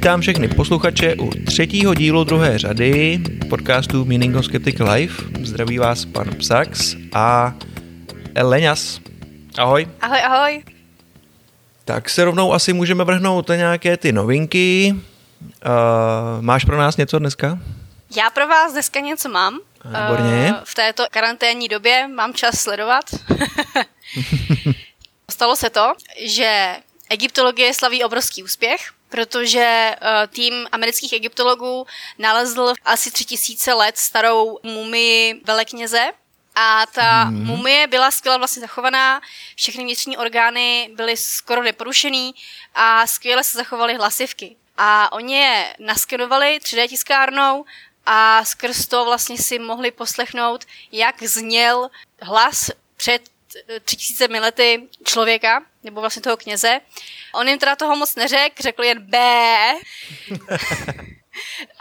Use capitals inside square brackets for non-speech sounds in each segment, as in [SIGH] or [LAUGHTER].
Vítám všechny posluchače u třetího dílu druhé řady podcastu Meaning of Skeptic Life. Zdraví vás pan Psax a Eleňas. Ahoj. Ahoj, ahoj. Tak se rovnou asi můžeme vrhnout na nějaké ty novinky. Uh, máš pro nás něco dneska? Já pro vás dneska něco mám. Výborně. Uh, v této karanténní době mám čas sledovat. [LAUGHS] Stalo se to, že egyptologie slaví obrovský úspěch, protože uh, tým amerických egyptologů nalezl asi tři tisíce let starou mumii velekněze, a ta hmm. mumie byla skvěle vlastně zachovaná, všechny vnitřní orgány byly skoro neporušený a skvěle se zachovaly hlasivky. A oni je naskenovali 3D tiskárnou a skrz to vlastně si mohli poslechnout, jak zněl hlas před 3000 lety člověka, nebo vlastně toho kněze. On jim teda toho moc neřekl, řekl jen B. [LAUGHS]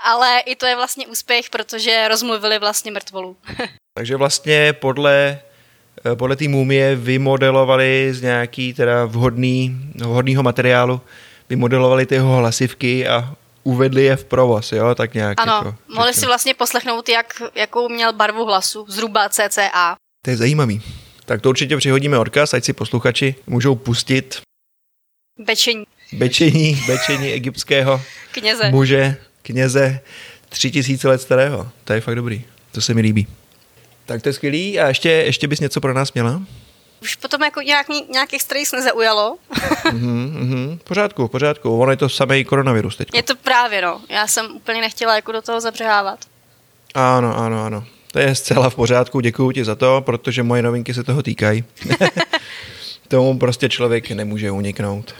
Ale i to je vlastně úspěch, protože rozmluvili vlastně mrtvolu. [LAUGHS] Takže vlastně podle podle té mumie vymodelovali z nějaký teda vhodný, vhodného materiálu, vymodelovali ty jeho hlasivky a uvedli je v provoz, jo, tak nějak. Ano, jako, mohli si vlastně poslechnout, jak, jakou měl barvu hlasu, zhruba CCA. To je zajímavý. Tak to určitě přihodíme odkaz, ať si posluchači můžou pustit Bečení. Bečení, bečení egyptského kněze. muže, kněze, tři tisíce let starého. To je fakt dobrý, to se mi líbí. Tak to je skvělý. A ještě, ještě bys něco pro nás měla? Už potom jako nějak, nějakých strejs nezaujalo. [LAUGHS] mm-hmm, mm-hmm. Pořádku, pořádku. Ono je to samý koronavirus teď. Je to právě, no. Já jsem úplně nechtěla jako do toho zabřehávat. Ano, ano, ano. To je zcela v pořádku, děkuji ti za to, protože moje novinky se toho týkají. [LAUGHS] Tomu prostě člověk nemůže uniknout.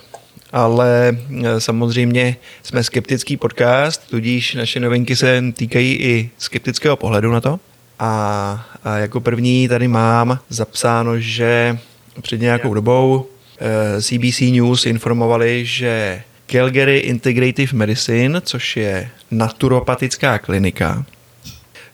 Ale e, samozřejmě jsme skeptický podcast, tudíž naše novinky se týkají i skeptického pohledu na to. A, a jako první tady mám zapsáno, že před nějakou dobou CBC eh, News informovali, že Calgary Integrative Medicine, což je naturopatická klinika.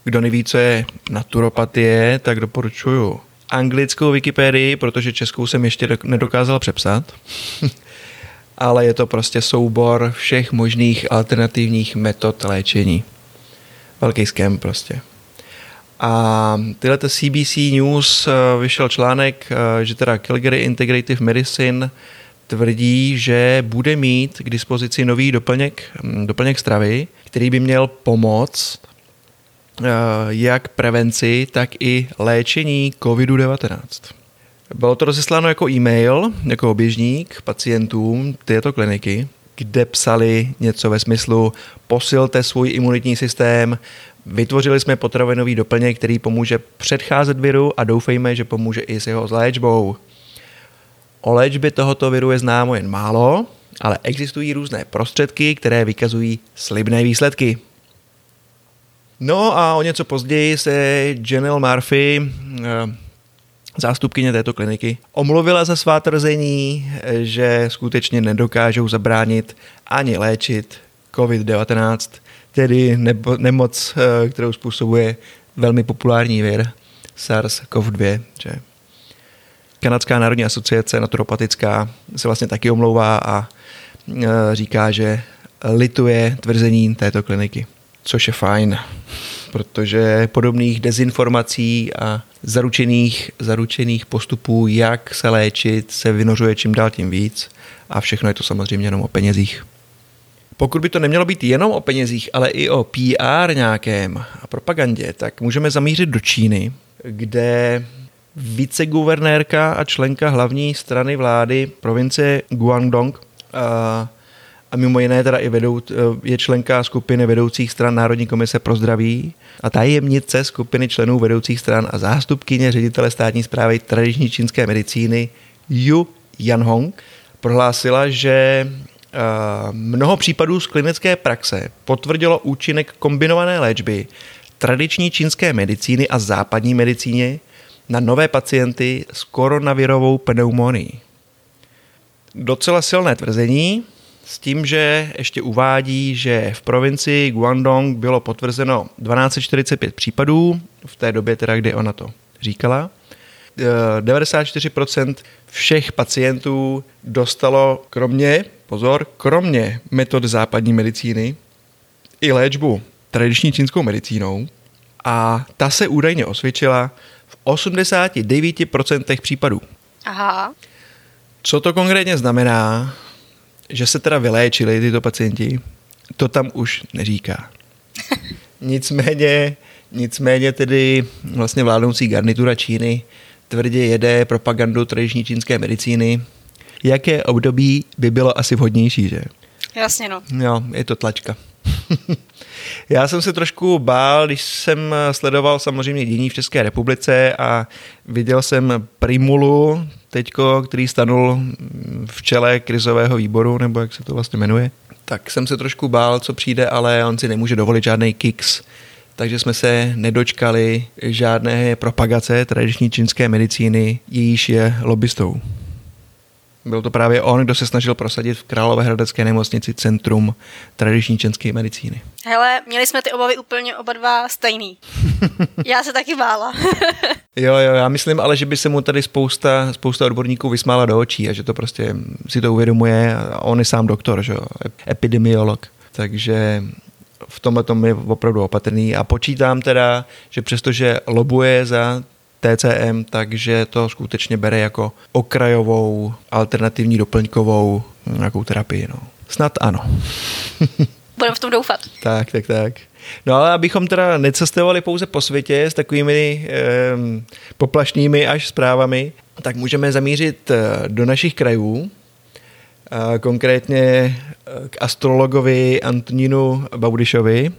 Kdo neví, co je naturopatie, tak doporučuju anglickou Wikipedii, protože českou jsem ještě nedokázal přepsat. [LAUGHS] Ale je to prostě soubor všech možných alternativních metod léčení. Velký skem prostě. A tyhle CBC News eh, vyšel článek, eh, že teda Calgary Integrative Medicine tvrdí, že bude mít k dispozici nový doplněk, hm, doplněk stravy, který by měl pomoct jak prevenci, tak i léčení COVID-19. Bylo to rozesláno jako e-mail, jako oběžník pacientům této kliniky, kde psali něco ve smyslu posilte svůj imunitní systém, Vytvořili jsme potravinový doplněk, který pomůže předcházet viru a doufejme, že pomůže i s jeho léčbou. O léčbě tohoto viru je známo jen málo, ale existují různé prostředky, které vykazují slibné výsledky. No a o něco později se Janelle Murphy, eh, zástupkyně této kliniky, omluvila za svá tvrzení, že skutečně nedokážou zabránit ani léčit COVID-19 tedy nebo, nemoc, eh, kterou způsobuje velmi populární vir SARS-CoV-2. Že? Kanadská národní asociace naturopatická se vlastně taky omlouvá a eh, říká, že lituje tvrzení této kliniky, což je fajn, protože podobných dezinformací a zaručených, zaručených postupů, jak se léčit, se vynořuje čím dál tím víc a všechno je to samozřejmě jenom o penězích. Pokud by to nemělo být jenom o penězích, ale i o PR nějakém a propagandě, tak můžeme zamířit do Číny, kde viceguvernérka a členka hlavní strany vlády provincie Guangdong a, a mimo jiné teda i vedou, je členka skupiny vedoucích stran Národní komise pro zdraví a tajemnice skupiny členů vedoucích stran a zástupkyně ředitele státní zprávy tradiční čínské medicíny Yu Yanhong prohlásila, že Eh, mnoho případů z klinické praxe potvrdilo účinek kombinované léčby tradiční čínské medicíny a západní medicíně na nové pacienty s koronavirovou pneumonií. Docela silné tvrzení, s tím, že ještě uvádí, že v provincii Guangdong bylo potvrzeno 1245 případů, v té době teda, kdy ona to říkala. 94% eh, všech pacientů dostalo kromě pozor, kromě metod západní medicíny i léčbu tradiční čínskou medicínou a ta se údajně osvědčila v 89% případů. Aha. Co to konkrétně znamená, že se teda vyléčili tyto pacienti, to tam už neříká. [LAUGHS] Nicméně, nicméně tedy vlastně vládnoucí garnitura Číny tvrdě jede propagandu tradiční čínské medicíny. Jaké období by bylo asi vhodnější, že? Jasně no. Jo, je to tlačka. [LAUGHS] Já jsem se trošku bál, když jsem sledoval samozřejmě dění v České republice a viděl jsem Primulu, teďko, který stanul v čele krizového výboru, nebo jak se to vlastně jmenuje. Tak jsem se trošku bál, co přijde, ale on si nemůže dovolit žádný kicks, takže jsme se nedočkali žádné propagace tradiční čínské medicíny, jejíž je lobbystou. Byl to právě on, kdo se snažil prosadit v Královéhradecké nemocnici Centrum tradiční čínské medicíny. Hele, měli jsme ty obavy úplně oba dva stejný. [LAUGHS] Já se taky bála. [LAUGHS] jo, jo, já myslím ale, že by se mu tady spousta, spousta odborníků vysmála do očí a že to prostě si to uvědomuje a on je sám doktor, že jo, epidemiolog. Takže v tomhle tom je opravdu opatrný a počítám teda, že přestože lobuje za TCM, takže to skutečně bere jako okrajovou, alternativní, doplňkovou nějakou terapii. No. Snad ano. [LAUGHS] Budeme v tom doufat. tak, tak, tak. No ale abychom teda necestovali pouze po světě s takovými eh, poplašnými až zprávami, tak můžeme zamířit eh, do našich krajů, konkrétně eh, k astrologovi Antonínu Baudišovi.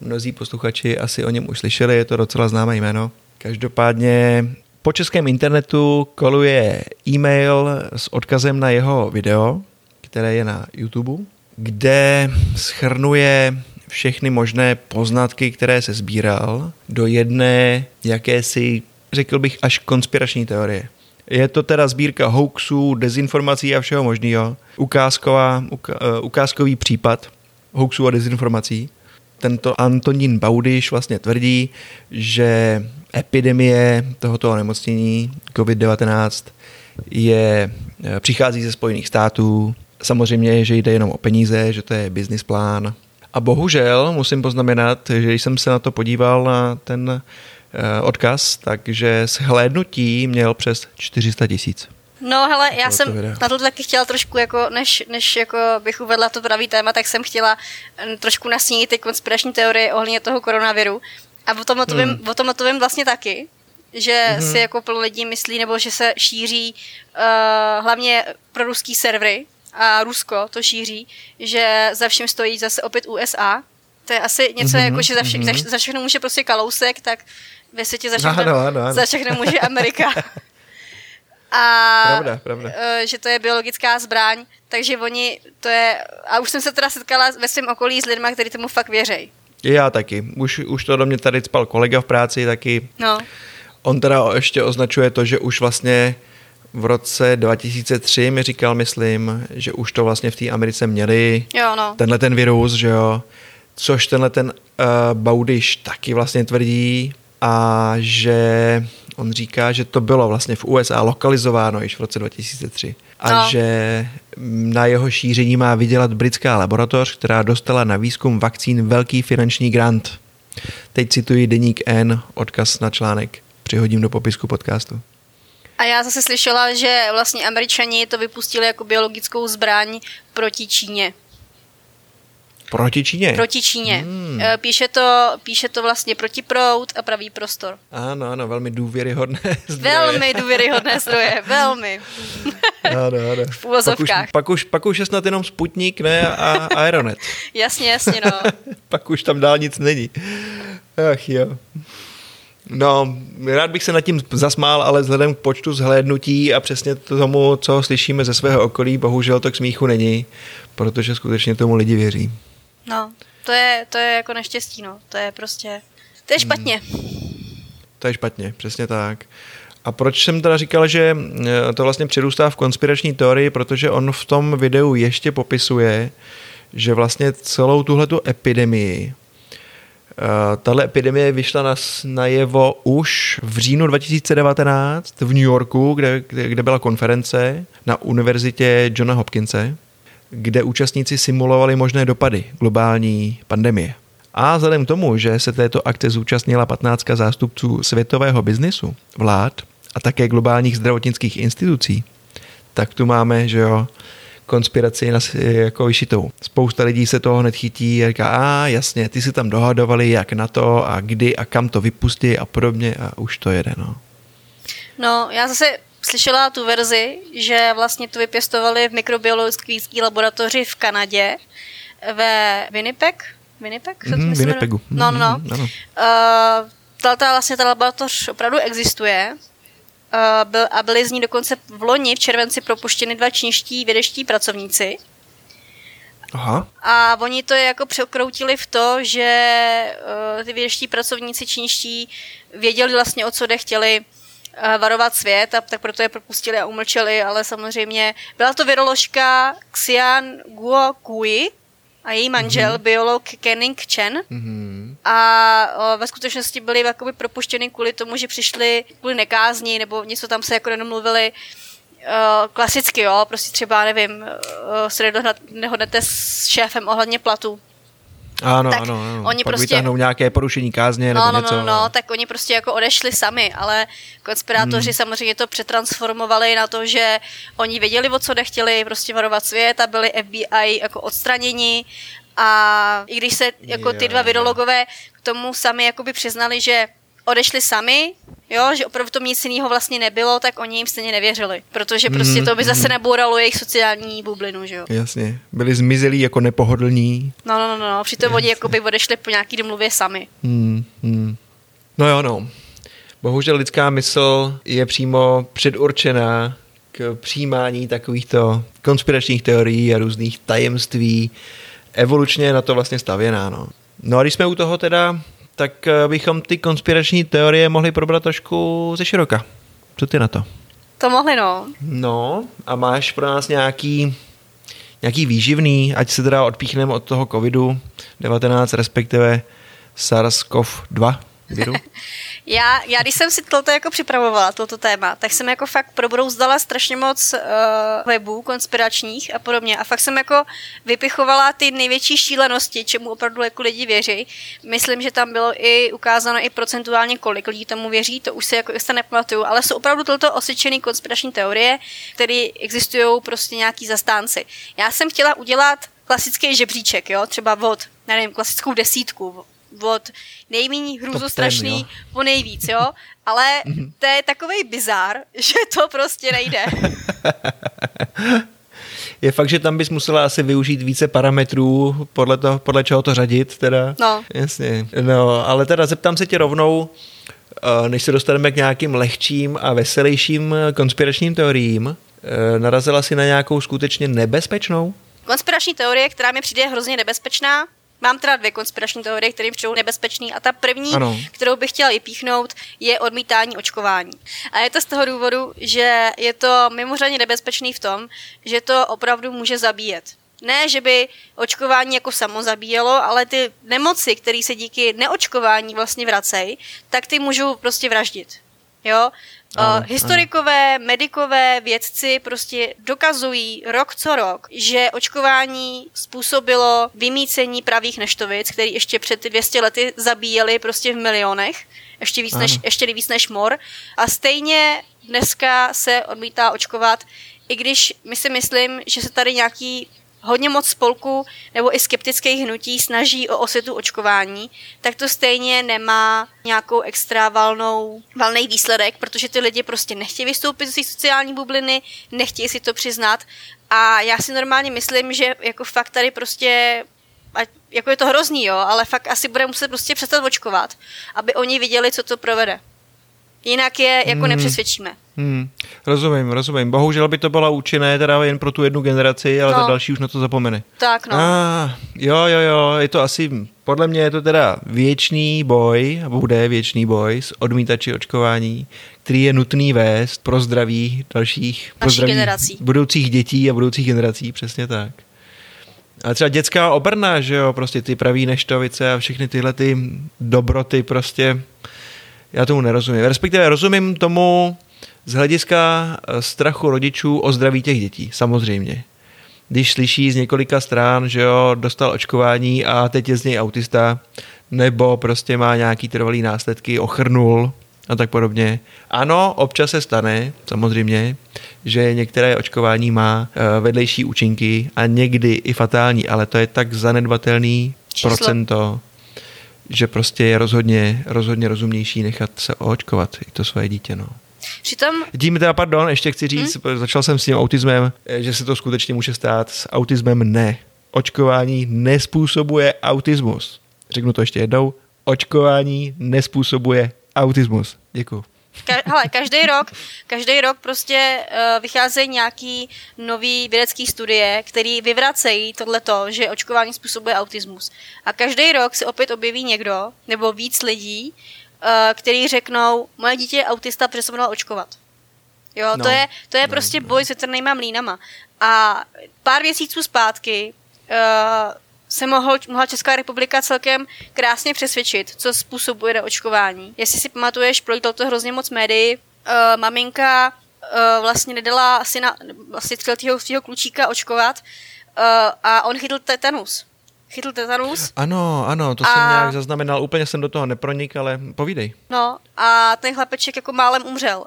Mnozí posluchači asi o něm už slyšeli, je to docela známé jméno. Každopádně po českém internetu koluje e-mail s odkazem na jeho video, které je na YouTube, kde schrnuje všechny možné poznatky, které se sbíral do jedné jakési, řekl bych, až konspirační teorie. Je to teda sbírka hoaxů, dezinformací a všeho možného. Ukázková, uh, ukázkový případ hoaxů a dezinformací. Tento Antonín Baudiš vlastně tvrdí, že epidemie tohoto onemocnění COVID-19 je, eh, přichází ze Spojených států. Samozřejmě, že jde jenom o peníze, že to je business plán. A bohužel musím poznamenat, že když jsem se na to podíval na ten eh, odkaz, takže shlédnutí měl přes 400 tisíc. No hele, já to jsem na to taky chtěla trošku, jako, než, než jako bych uvedla to pravý téma, tak jsem chtěla mm, trošku nasnít ty konspirační teorie ohledně toho koronaviru. A o tomhle to vím, hmm. o tomhle to vím vlastně taky, že hmm. si jako plno lidí myslí, nebo že se šíří uh, hlavně pro ruský servery a Rusko to šíří, že za vším stojí zase opět USA. To je asi něco mm-hmm, jako, že za, vše, mm-hmm. za, za všechno může prostě kalousek, tak ve světě za všechno, ano, ano, ano. za všechno může Amerika. [LAUGHS] a pravda, pravda. Uh, že to je biologická zbraň, takže oni, to je, a už jsem se teda setkala ve svém okolí s lidmi, kteří tomu fakt věří. Já taky. Už, už to do mě tady spal kolega v práci taky. No. On teda ještě označuje to, že už vlastně v roce 2003 mi říkal, myslím, že už to vlastně v té Americe měli. Jo, no. Tenhle ten virus, že jo. Což tenhle ten uh, Baudiš taky vlastně tvrdí a že on říká, že to bylo vlastně v USA lokalizováno již v roce 2003 a no. že na jeho šíření má vydělat britská laboratoř, která dostala na výzkum vakcín velký finanční grant. Teď cituji deník N, odkaz na článek. Přihodím do popisku podcastu. A já zase slyšela, že vlastně američani to vypustili jako biologickou zbraň proti Číně. Proti Číně? Proti Číně. Hmm. Eh, píše, to, píše to vlastně proti prout a pravý prostor. Ano, ano, velmi důvěryhodné [LAUGHS] zdroje. Velmi důvěryhodné zdroje, velmi. [LAUGHS] ano, ano. V úvozovkách. Pak už, pak, už, pak už je snad jenom Sputnik, ne, a Aeronet. [LAUGHS] jasně, jasně, no. pak už tam dál nic není. Ach jo. No, rád bych se nad tím zasmál, ale vzhledem k počtu zhlédnutí a přesně tomu, co slyšíme ze svého okolí, bohužel to k smíchu není, protože skutečně tomu lidi věří. No, to je, to je jako neštěstí, no. To je prostě, to je hmm. špatně. Hmm. To je špatně, přesně tak. A proč jsem teda říkal, že eh, to vlastně přirůstá v konspirační teorii, protože on v tom videu ještě popisuje, že vlastně celou tuhletu epidemii, eh, tahle epidemie vyšla na, najevo už v říjnu 2019 v New Yorku, kde, kde, kde byla konference na univerzitě Johna Hopkinse kde účastníci simulovali možné dopady globální pandemie. A vzhledem k tomu, že se této akce zúčastnila 15 zástupců světového biznisu, vlád a také globálních zdravotnických institucí, tak tu máme, že jo, konspiraci na, jako vyšitou. Spousta lidí se toho hned chytí a říká, a jasně, ty si tam dohadovali, jak na to a kdy a kam to vypustí a podobně a už to jede, no. No, já zase slyšela tu verzi, že vlastně to vypěstovali v mikrobiologické laboratoři v Kanadě ve Winnipeg, Winnipeg? Mm, Winnipegu. No, no, no. Mm, uh, ta, vlastně ta laboratoř opravdu existuje uh, byl, a byli z ní dokonce v loni v červenci propuštěni dva čínští vědeští pracovníci. Aha. A oni to jako překroutili v to, že uh, ty vědeští pracovníci čínští věděli vlastně, o co jde chtěli varovat svět a tak proto je propustili a umlčeli, ale samozřejmě byla to viroložka Xian Guo Kui, a její manžel, mm-hmm. biolog Kenning Chen. Mm-hmm. A o, ve skutečnosti byli jakoby propuštěni kvůli tomu, že přišli kvůli nekázni nebo něco tam se jako nedomluvili uh, klasicky, jo, prostě třeba, nevím, uh, se nehodnete s šéfem ohledně platu. Ano, tak ano, ano. Oni Pak prostě... nějaké porušení kázně no, nebo no, něco. No, no, tak oni prostě jako odešli sami, ale konspirátoři hmm. samozřejmě to přetransformovali na to, že oni věděli, o co nechtěli prostě varovat svět a byli FBI jako odstraněni a i když se jako ty dva virologové k tomu sami jakoby přiznali, že odešli sami, jo, že opravdu to nic jiného vlastně nebylo, tak oni jim stejně nevěřili, protože prostě mm, to by zase mm. nebouralo jejich sociální bublinu, že jo. Jasně, byli zmizelí jako nepohodlní. No, no, no, no, přitom oni jako by odešli po nějaký domluvě sami. Mm, mm. No jo, no. Bohužel lidská mysl je přímo předurčená k přijímání takovýchto konspiračních teorií a různých tajemství. Evolučně je na to vlastně stavěná, no. No a když jsme u toho teda, tak eh, bychom ty konspirační teorie mohli probrat trošku ze široka. Co ty na to? To mohli, no. No, a máš pro nás nějaký, nějaký výživný, ať se teda odpíchneme od toho covidu-19, respektive SARS-CoV-2 viru? [LAUGHS] Já, já když jsem si toto jako připravovala, toto téma, tak jsem jako fakt probrouzdala strašně moc uh, webů konspiračních a podobně a fakt jsem jako vypichovala ty největší šílenosti, čemu opravdu jako lidi věří. Myslím, že tam bylo i ukázáno i procentuálně, kolik lidí tomu věří, to už si jako se nepamatuju, ale jsou opravdu toto osvědčené konspirační teorie, které existují prostě nějaký zastánci. Já jsem chtěla udělat klasický žebříček, jo, třeba od, nevím, klasickou desítku, od nejméně hrůzostrašný po nejvíc, jo? Ale mhm. to je takový bizar, [LAUGHS] že to prostě nejde. [LAUGHS] je fakt, že tam bys musela asi využít více parametrů, podle, toho, podle čeho to řadit, teda. No. Jasně. No, ale teda zeptám se tě rovnou, eh, než se dostaneme k nějakým lehčím a veselějším konspiračním teoriím, eh, narazila si na nějakou skutečně nebezpečnou? Konspirační teorie, která mi přijde hrozně nebezpečná, Mám teda dvě konspirační teorie, které přijou nebezpečný a ta první, ano. kterou bych chtěla vypíchnout, je odmítání očkování. A je to z toho důvodu, že je to mimořádně nebezpečný v tom, že to opravdu může zabíjet. Ne, že by očkování jako samo zabíjelo, ale ty nemoci, které se díky neočkování vlastně vracejí, tak ty můžou prostě vraždit. Jo? Ano, uh, historikové, ano. medikové, vědci prostě dokazují rok co rok, že očkování způsobilo vymícení pravých neštovic, který ještě před 200 lety zabíjeli prostě v milionech, ještě víc, než, ještě víc než mor. A stejně dneska se odmítá očkovat, i když my si myslím, že se tady nějaký hodně moc spolků nebo i skeptických hnutí snaží o osvětu očkování, tak to stejně nemá nějakou extra valnou, valný výsledek, protože ty lidi prostě nechtějí vystoupit z sociální bubliny, nechtějí si to přiznat a já si normálně myslím, že jako fakt tady prostě a jako je to hrozný, jo, ale fakt asi bude muset prostě přestat očkovat, aby oni viděli, co to provede. Jinak je jako hmm. nepřesvědčíme. Hmm. Rozumím, rozumím. Bohužel by to bylo účinné teda jen pro tu jednu generaci, ale no. ta další už na to zapomene. Tak no. Ah, jo, jo, jo, je to asi, podle mě je to teda věčný boj, a bude věčný boj s odmítači očkování, který je nutný vést pro zdraví dalších, pro zdraví generací. budoucích dětí a budoucích generací, přesně tak. A třeba dětská obrna, že jo, prostě ty praví neštovice a všechny tyhle ty dobroty prostě já tomu nerozumím. Respektive rozumím tomu z hlediska eh, strachu rodičů o zdraví těch dětí, samozřejmě. když slyší z několika stran, že jo, dostal očkování a teď je z něj autista, nebo prostě má nějaký trvalý následky, ochrnul a tak podobně. Ano, občas se stane, samozřejmě, že některé očkování má eh, vedlejší účinky a někdy i fatální, ale to je tak zanedbatelný Číslo. procento, že prostě je rozhodně, rozhodně rozumnější nechat se očkovat i to svoje dítě. No. Přitom Tím teda, pardon, ještě chci říct, hmm? začal jsem s tím autismem, eh, že se to skutečně může stát. S autismem ne. Očkování nespůsobuje autismus. Řeknu to ještě jednou. Očkování nespůsobuje autismus. Děkuji. Ka- hele, každý rok, každý rok prostě uh, vycházejí nějaký nový vědecký studie, který vyvracejí tohleto, že očkování způsobuje autismus. A každý rok se opět objeví někdo, nebo víc lidí, který řeknou, moje dítě je autista, protože se měla očkovat. Jo, no, to je, to je no, prostě no. boj s větrnýma mlínama. A pár měsíců zpátky uh, se mohl, mohla Česká republika celkem krásně přesvědčit, co způsobuje očkování. Jestli si pamatuješ, projítalo to hrozně moc médií, uh, maminka uh, vlastně nedala syna, vlastně třiletýho svého klučíka očkovat uh, a on chytl tetanus. Chytl tetanus Ano, ano, to A- jsem nějak zaznamenal, úplně jsem do toho nepronik, ale povídej. No a ten chlapeček jako málem umřel.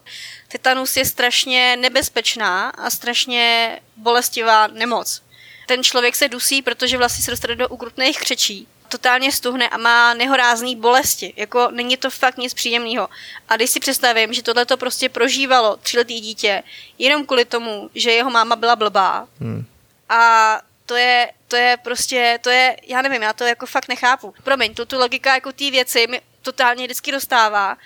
Tetanus je strašně nebezpečná a strašně bolestivá nemoc. Ten člověk se dusí, protože vlastně se dostane do ukrutných křečí. Totálně stuhne a má nehorázný bolesti. Jako není to fakt nic příjemného. A když si představím, že tohle to prostě prožívalo tříletý dítě, jenom kvůli tomu, že jeho máma byla blbá, Hmm. a to je, to je prostě, to je, já nevím, já to jako fakt nechápu. Promiň, tu, tu logika jako té věci mi totálně vždycky dostává.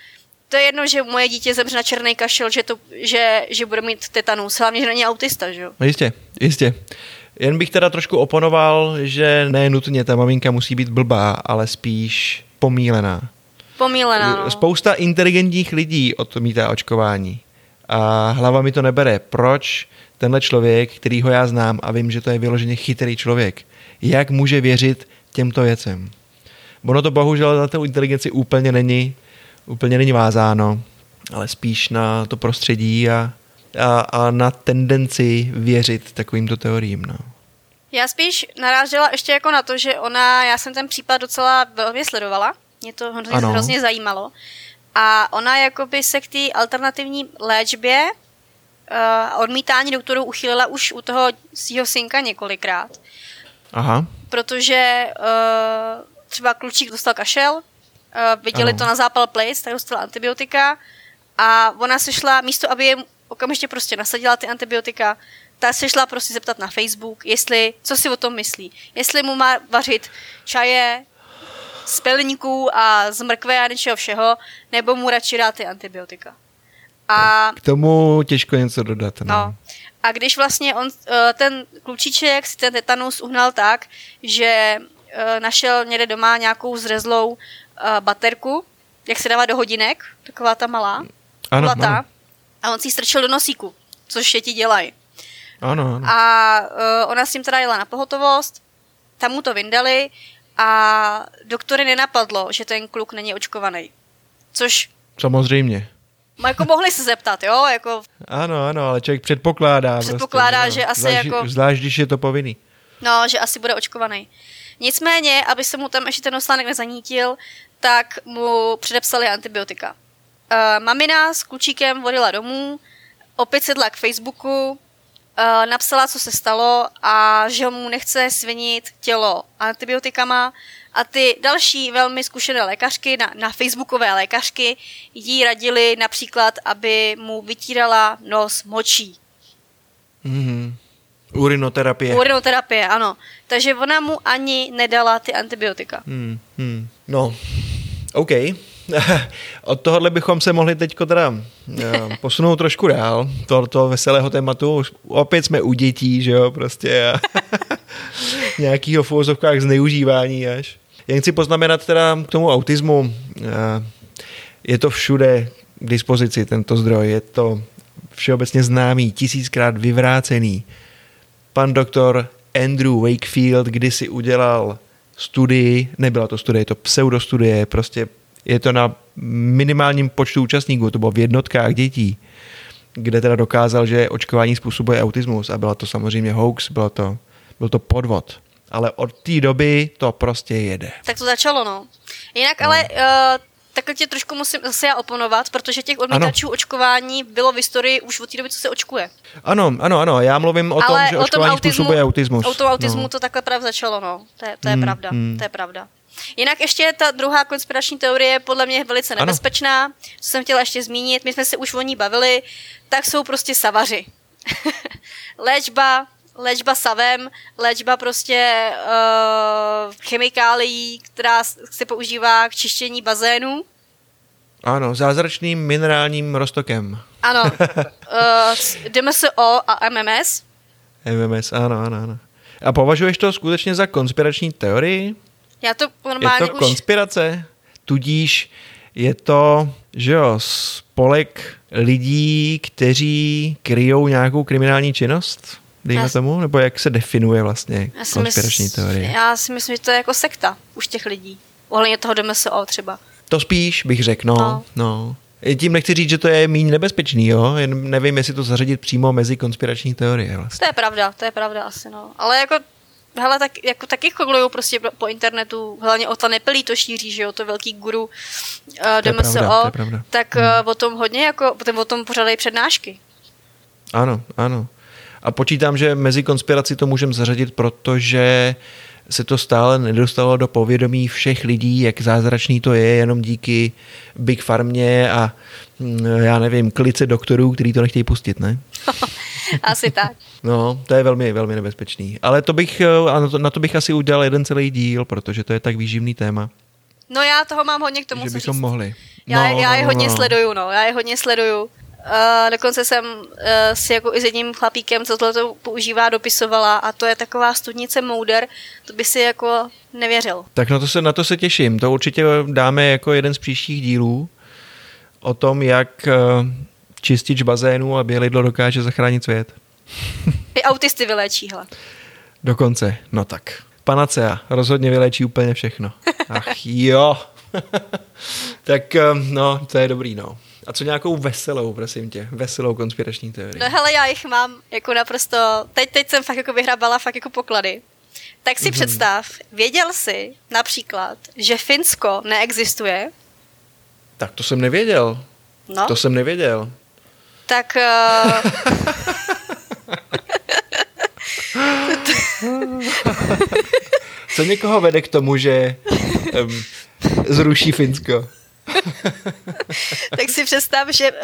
To je jedno, že moje dítě zemře na černý kašel, že, to, že, že bude mít tetanus, hlavně, že není autista, že jo? No jistě, jistě. Jen bych teda trošku oponoval, že ne nutně ta maminka musí být blbá, ale spíš pomílená. Pomílená, no. Spousta inteligentních lidí odmítá očkování. A hlava mi to nebere. Proč tenhle člověk, který ho já znám a vím, že to je vyloženě chytrý člověk, jak může věřit těmto věcem? Ono to bohužel na tu inteligenci úplně není, úplně není vázáno, ale spíš na to prostředí a, a, a na tendenci věřit takovýmto teoriím. No. Já spíš narážela ještě jako na to, že ona, já jsem ten případ docela velmi sledovala, mě to hrozně, hrozně zajímalo. A ona jakoby se k té alternativní léčbě uh, odmítání doktorů uchýlila už u toho svého synka několikrát, Aha, protože uh, třeba klučík dostal kašel, uh, viděli Ano. to na zápal plic, tak dostala antibiotika a ona se šla, místo aby jim okamžitě prostě nasadila ty antibiotika, tak se šla prostě zeptat na Facebook, jestli, co si o tom myslí. Jestli mu má vařit čaje z pelníků a z mrkve a něčeho všeho, nebo mu radši dát ty antibiotika. A k tomu těžko něco dodat. No. No. A když vlastně on, eh, ten klučiček si ten tetanus uhnal tak, že eh, našel někde doma nějakou zrezlou eh, baterku, jak se dává do hodinek, taková ta malá, Ano, kulatá, ano, a on si ji strčil do nosíku, což je ti dělají. ano, ano. A ona s tím teda jela na pohotovost, tam mu to vyndali a doktory nenapadlo, že ten kluk není očkovaný. Což Samozřejmě. Jako mohli se zeptat, jo, jako Ano, ano, ale člověk předpokládá. Předpokládá, prostě, že asi zvlášť, jako- Zvlášť, když je to povinný. No, že asi bude očkovaný. Nicméně, aby se mu tam ještě ten oslánek nezanítil, tak mu předepsali antibiotika. Uh, mamina s klučíkem vodila domů, opět sedla k Facebooku, uh, napsala, co se stalo a že mu nechce svinit tělo antibiotikama a ty další velmi zkušené lékařky, na, na facebookové lékařky, jí radili například, aby mu vytírala nos močí. Mhm. Urinoterapie. Urinoterapie, ano. Takže ona mu ani nedala ty antibiotika. Hmm, hmm. No, OK. [LAUGHS] Od tohohle bychom se mohli teď teda eh, [LAUGHS] posunout trošku dál, tohoto veselého tématu. Opět jsme u dětí, že jo, prostě a [LAUGHS] nějakýho v zneužívání až. Jen chci poznamenat teda k tomu autismu, eh, je to všude k dispozici, tento zdroj, je to všeobecně známý, tisíckrát vyvrácený. Pan doktor Andrew Wakefield kdysi udělal studii, nebyla to studie, je to pseudostudie, prostě je to na minimálním počtu účastníků, to bylo v jednotkách dětí, kde teda dokázal, že očkování způsobuje autismus a byla to samozřejmě hoax, bylo to Byl to podvod. Ale od té doby to prostě jede. Tak to začalo, no. Jinak no. ale uh, takhle tě trošku musím zase já oponovat, protože těch odmítačů ano. očkování bylo v historii už od té doby, co se očkuje. Ano, ano, ano, já mluvím o Ale tom, že o očkování tom autismu, způsobuje autismus. O tom autismu no. to takhle právě začalo, no. To je, to je hmm, pravda, hmm. to je pravda. Jinak ještě ta druhá konspirační teorie je podle mě velice nebezpečná, ano. co jsem chtěla ještě zmínit, my jsme se už o ní bavili, tak jsou prostě savaři. [LAUGHS] léčba, léčba savem, léčba prostě uh, chemikálií, která se používá k čištění bazénů. Ano, zázračným minerálním roztokem. Ano, [LAUGHS] uh, DMSO a MMS. MMS, ano, ano, ano. A považuješ to skutečně za konspirační teorii? Já to normálně Je to už... konspirace? Tudíž je to, že jo, spolek lidí, kteří kryjou nějakou kriminální činnost? Dejme já tomu? Nebo jak se definuje vlastně já konspirační mysl, teorie? Já si myslím, že to je jako sekta už těch lidí. Ohledně toho DMSO třeba. To spíš bych řekl, no. no. no. Tím nechci říct, že to je méně nebezpečný, jo? Jen nevím, jestli to zařadit přímo mezi konspirační teorie. Vlastně. To je pravda, to je pravda asi, no. Ale jako hele, tak, jako taky kolují prostě po internetu, hlavně o ta nepelí to šíří, že jo, to velký guru uh, DMSO, pravda, tak hmm. uh, o tom hodně, jako, potom o tom pořádají přednášky. Ano, ano. A počítám, že mezi konspiraci to můžeme zařadit, protože se to stále nedostalo do povědomí všech lidí, jak zázračný to je, jenom díky Big Farmě a mm, já nevím, klice doktorů, který to nechtějí pustit, ne? [LAUGHS] asi tak. No, to je velmi, velmi nebezpečný. Ale to bych, na to, na to bych asi udělal jeden celý díl, protože to je tak výživný téma. No já toho mám hodně k tomu, že bychom říct. mohli. Já, no, já je no, hodně no. sleduju, no. Já je hodně sleduju. Uh, dokonce jsem uh, si jako i s jedním chlapíkem, co to používá, dopisovala a to je taková studnice Mouder, to by si jako nevěřil. Tak na to se, na to se těším. To určitě dáme jako jeden z příštích dílů o tom, jak uh, čistič bazénu a bělidlo dokáže zachránit svět. [LAUGHS] I autisty vyléčí hlad. Dokonce, no tak. Panacea rozhodně vyléčí úplně všechno. [LAUGHS] Ach jo. [LAUGHS] tak no, to je dobrý, no. A co nějakou veselou, prosím tě, veselou konspirační teorii? No hele, já jich mám jako naprosto, teď, teď jsem fakt jako vyhrabala fakt jako poklady. Tak si mm-hmm. představ, věděl jsi například, že Finsko neexistuje? Tak to jsem nevěděl. No. To jsem nevěděl. Tak... Uh... [LAUGHS] Co někoho vede k tomu, že um, zruší Finsko? [LAUGHS] tak si představ, že uh,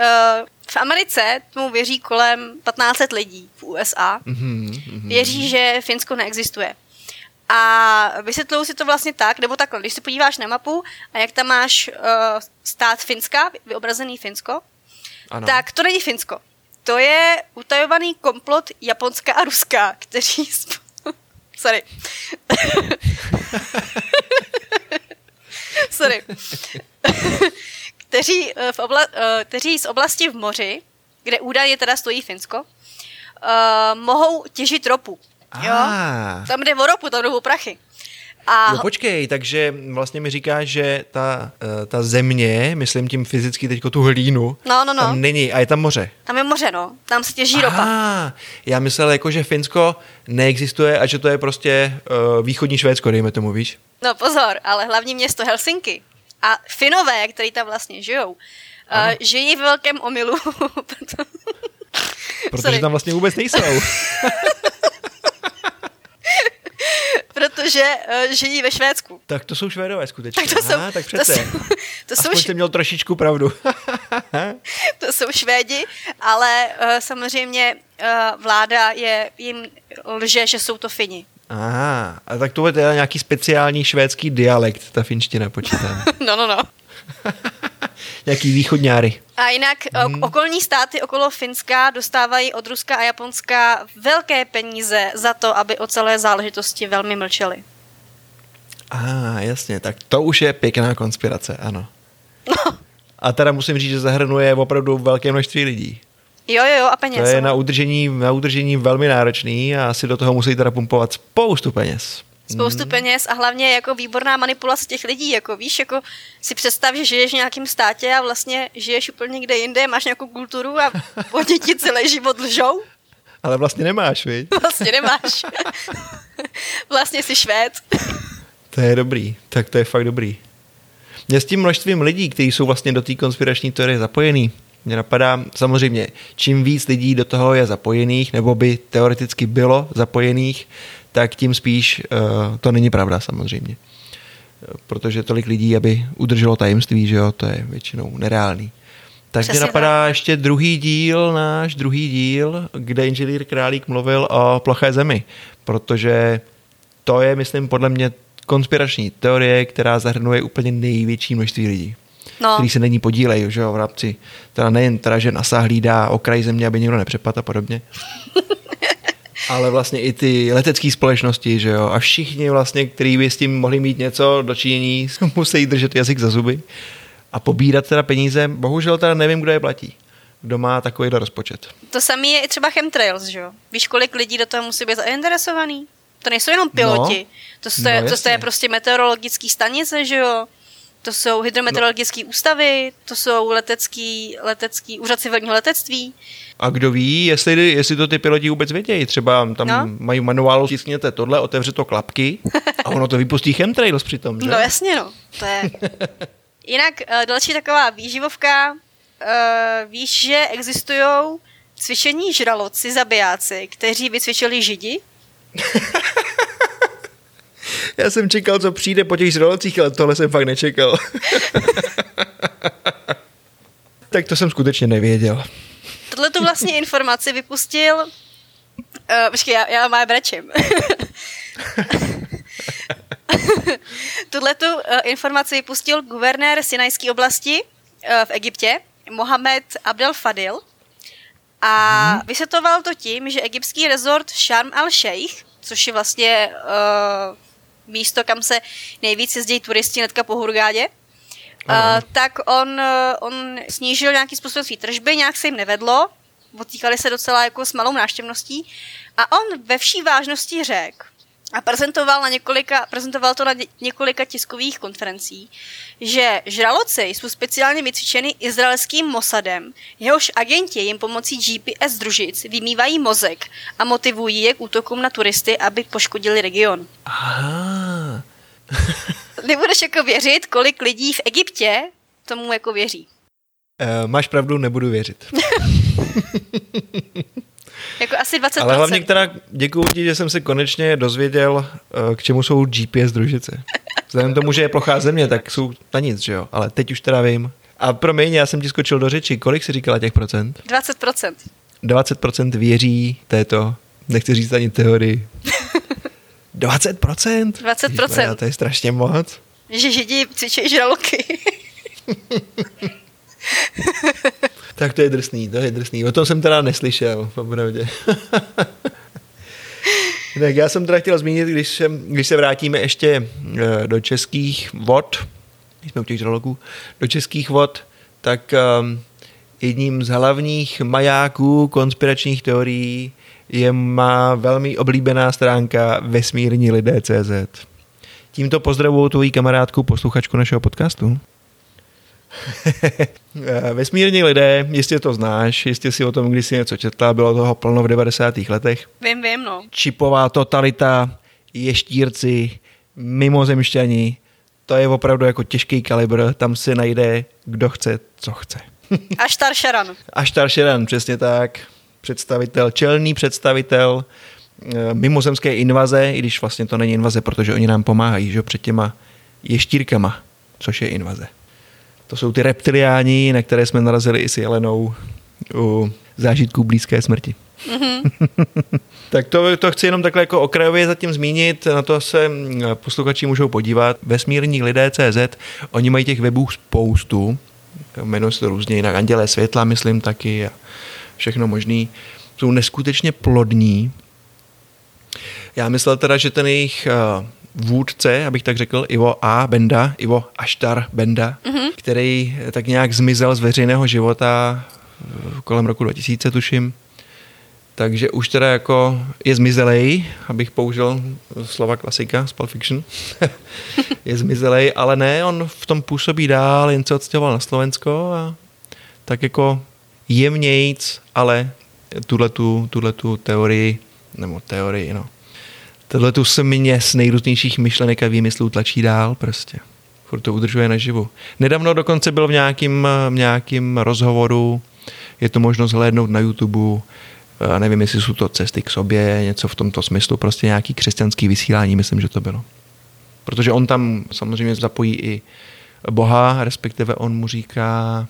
v Americe tomu věří kolem 15 lidí v USA. Mm-hmm, mm-hmm. Věří, že Finsko neexistuje. A vysvětlují si to vlastně tak, nebo takhle, když se podíváš na mapu a jak tam máš uh, stát Finska, vyobrazený Finsko, ano. tak to není Finsko. To je utajovaný komplot Japonska a Ruska, kteří... [LAUGHS] Sorry. [LAUGHS] [LAUGHS] Sorry. [LAUGHS] kteří, eh, v obla, eh, kteří z oblasti v moři, kde údajně teda stojí Finsko, uh, mohou těžit ropu. Jo? Ah. Tam jde o ropu, tam jdou o prachy. A... Jo, počkej, takže vlastně mi říká, že ta, ta země, myslím tím fyzicky teďko tu hlínu, no, no, no. tam není a je tam moře. Tam je moře, no. Tam se těží ropa. Ah, já myslel jako, že Finsko neexistuje a že to je prostě uh, východní Švédsko, dejme tomu, víš? No pozor, ale hlavní město Helsinky a Finové, kteří tam vlastně žijou, uh, žijí v velkém omilu. [LAUGHS] Protože Sorry. tam vlastně vůbec nejsou. protože uh, žijí ve Švédsku. Tak to jsou Švédové skutečně. Tak to jsou, Aha, tak přece. To jsou, to Aspoň jsou, měl trošičku pravdu. [LAUGHS] to jsou Švédi, ale uh, samozřejmě uh, vláda je jim lže, že jsou to Fini. Aha, a tak to je teda nějaký speciální švédský dialekt, ta finština, počítám. [LAUGHS] no, no, no. [LAUGHS] Nějaký východňáry. A jinak hmm. okolní státy okolo Finska dostávají od Ruska a Japonska velké peníze za to, aby o celé záležitosti velmi mlčeli. A ah, jasně, tak to už je pěkná konspirace, ano. No. A teda musím říct, že zahrnuje opravdu velké množství lidí. Jo, jo, jo, a peněz. To je na udržení, na udržení velmi náročný a asi do toho musí teda pumpovat spoustu peněz. Spoustu hmm. peněz a hlavně jako výborná manipulace těch lidí, jako víš, jako si představ, že žiješ v nějakém státě a vlastně žiješ úplně někde jinde, máš nějakou kulturu a [LAUGHS] oni ti celý život lžou. Ale vlastně nemáš, viď? [LAUGHS] Vlastně nemáš. [LAUGHS] vlastně jsi švéd. To je dobrý, tak to je fakt dobrý. Mě s tím množstvím lidí, kteří jsou vlastně do té konspirační teorie zapojený, mě napadá, samozřejmě, čím víc lidí do toho je zapojených, nebo by teoreticky bylo zapojených, tak tím spíš uh, to není pravda samozřejmě. Protože tolik lidí, aby udrželo tajemství, že jo, to je většinou nereálný. Tak mě napadá tak. ještě druhý díl, náš druhý díl, kde inženýr Králík mluvil o ploché zemi, protože to je, myslím, podle mě konspirační teorie, která zahrnuje úplně největší množství lidí. No. který se není podílejí, že jo, v rámci, teda nejen teda, že NASA hlídá okraj země, aby někdo nepřepadl a podobně, [LAUGHS] ale vlastně i ty letecké společnosti, že jo, a všichni vlastně, kteří by s tím mohli mít něco dočinění, [LAUGHS] musí držet jazyk za zuby a pobírat teda peníze, bohužel teda nevím, kdo je platí kdo má takovýhle rozpočet. To samé je i třeba chemtrails, že jo? Víš, kolik lidí do toho musí být zainteresovaný? To nejsou jenom piloti, no, to, stoje, no, to je prostě meteorologický stanice, že jo? To jsou hydrometeorologické no. ústavy, to jsou letecký, letecký úřad civilního letectví. A kdo ví, jestli, jestli to ty piloti vůbec vědějí. Třeba tam no. mají manuálu, stiskněte tohle, otevře to klapky a ono to vypustí chemtrails přitom, že? No jasně, no. To je... [LAUGHS] Jinak uh, další taková výživovka. Uh, víš, že existují cvičení žraloci, zabijáci, kteří vycvičili židi? [LAUGHS] Já jsem čekal, co přijde po těch žralocích, ale tohle jsem fakt nečekal. [LAUGHS] tak to jsem skutečně nevěděl. Tohle tu vlastně informaci vypustil... Uh, počkej, já, já má brečím. [LAUGHS] Tuhle tu uh, informaci vypustil guvernér Sinajské oblasti uh, v Egyptě, Mohamed Abdel Fadil. A hmm. vysvětoval to tím, že egyptský rezort Sharm al-Sheikh, což je vlastně uh, místo, kam se nejvíc jezdí turisti hnedka po Hurgádě, uh, tak on, on snížil nějaký způsob své tržby, nějak se jim nevedlo, potýkali se docela jako s malou náštěvností. A on ve vší vážnosti řekl, a prezentoval, na několika, prezentoval to na několika tiskových konferencí, že žraloci jsou speciálně vycvičeny izraelským Mossadem, jehož agenti jim pomocí GPS družic vymývají mozek a motivují je k útokům na turisty, aby poškodili region. Aha. [LAUGHS] Nebudeš jako věřit, kolik lidí v Egyptě tomu jako věří. Uh, máš pravdu, nebudu věřit. [LAUGHS] Jako asi 20%. Ale hlavně teda děkuji ti, že jsem se konečně dozvěděl, eh, k čemu jsou GPS družice. Vzhledem tomu, že je plochá země, tak jsou na nic, že jo? Ale teď už teda vím. A promiň, já jsem ti skočil do řeči. Kolik jsi říkala těch procent? 20%. 20% věří této, nechci říct ani teorii. 20%? 20%. Ježiš, to je strašně moc. Že židi cvičí žraloky. [LAUGHS] tak to je drsný, to je drsný. O tom jsem teda neslyšel, opravdu. [LAUGHS] tak já jsem teda chtěl zmínit, když se, když se vrátíme ještě eh, do českých vod, když jsme u těch žraloků, do českých vod, tak um, jedním z hlavních majáků konspiračních teorií je má velmi oblíbená stránka vesmírní lidé.cz. Tímto pozdravuju tvojí kamarádku, posluchačku našeho podcastu. [LAUGHS] Vesmírní lidé, jistě to znáš, jistě si o tom když si něco četla, bylo toho plno v 90. letech. Vím, vím, no. Čipová totalita, ještírci, mimozemšťani, to je opravdu jako těžký kalibr, tam si najde, kdo chce, co chce. [LAUGHS] Až Taršeran. Až Taršeran, přesně tak. Představitel, čelný představitel eh, mimozemské invaze, i když vlastně to není invaze, protože oni nám pomáhají, že před těma ještírkama, což je invaze. To jsou ty reptiliáni, na které jsme narazili i s Jelenou u zážitků blízké smrti. Mm-hmm. [LAUGHS] tak to, to chci jenom takhle jako okrajově zatím zmínit, na to se posluchači můžou podívat. Vesmírní lidé CZ, oni mají těch webů spoustu, jmenují se to různě jinak, Andělé světla, myslím taky a všechno možný. Jsou neskutečně plodní. Já myslel teda, že ten jejich vůdce, abych tak řekl, Ivo A. Benda, Ivo Aštar Benda, mm-hmm. který tak nějak zmizel z veřejného života eh, kolem roku 2000, tuším. Takže už teda jako je zmizelej, abych použil slova klasika z Pulp Fiction. [LAUGHS] je zmizelej, ale ne, on v tom působí dál, jen se odstěhoval na Slovensko a tak jako jemnějc, ale tuhle tu teorii, nebo teorii, no, Tohle tu se mě z nejrůznějších myšlenek a výmyslů tlačí dál prostě. Furt to udržuje naživu. Nedávno dokonce byl v nějakým, nějakým rozhovoru, je to možnost hlédnout na YouTube, a nevím, jestli jsou to cesty k sobě, něco v tomto smyslu, prostě nějaký křesťanský vysílání, myslím, že to bylo. Protože on tam samozřejmě zapojí i Boha, respektive on mu říká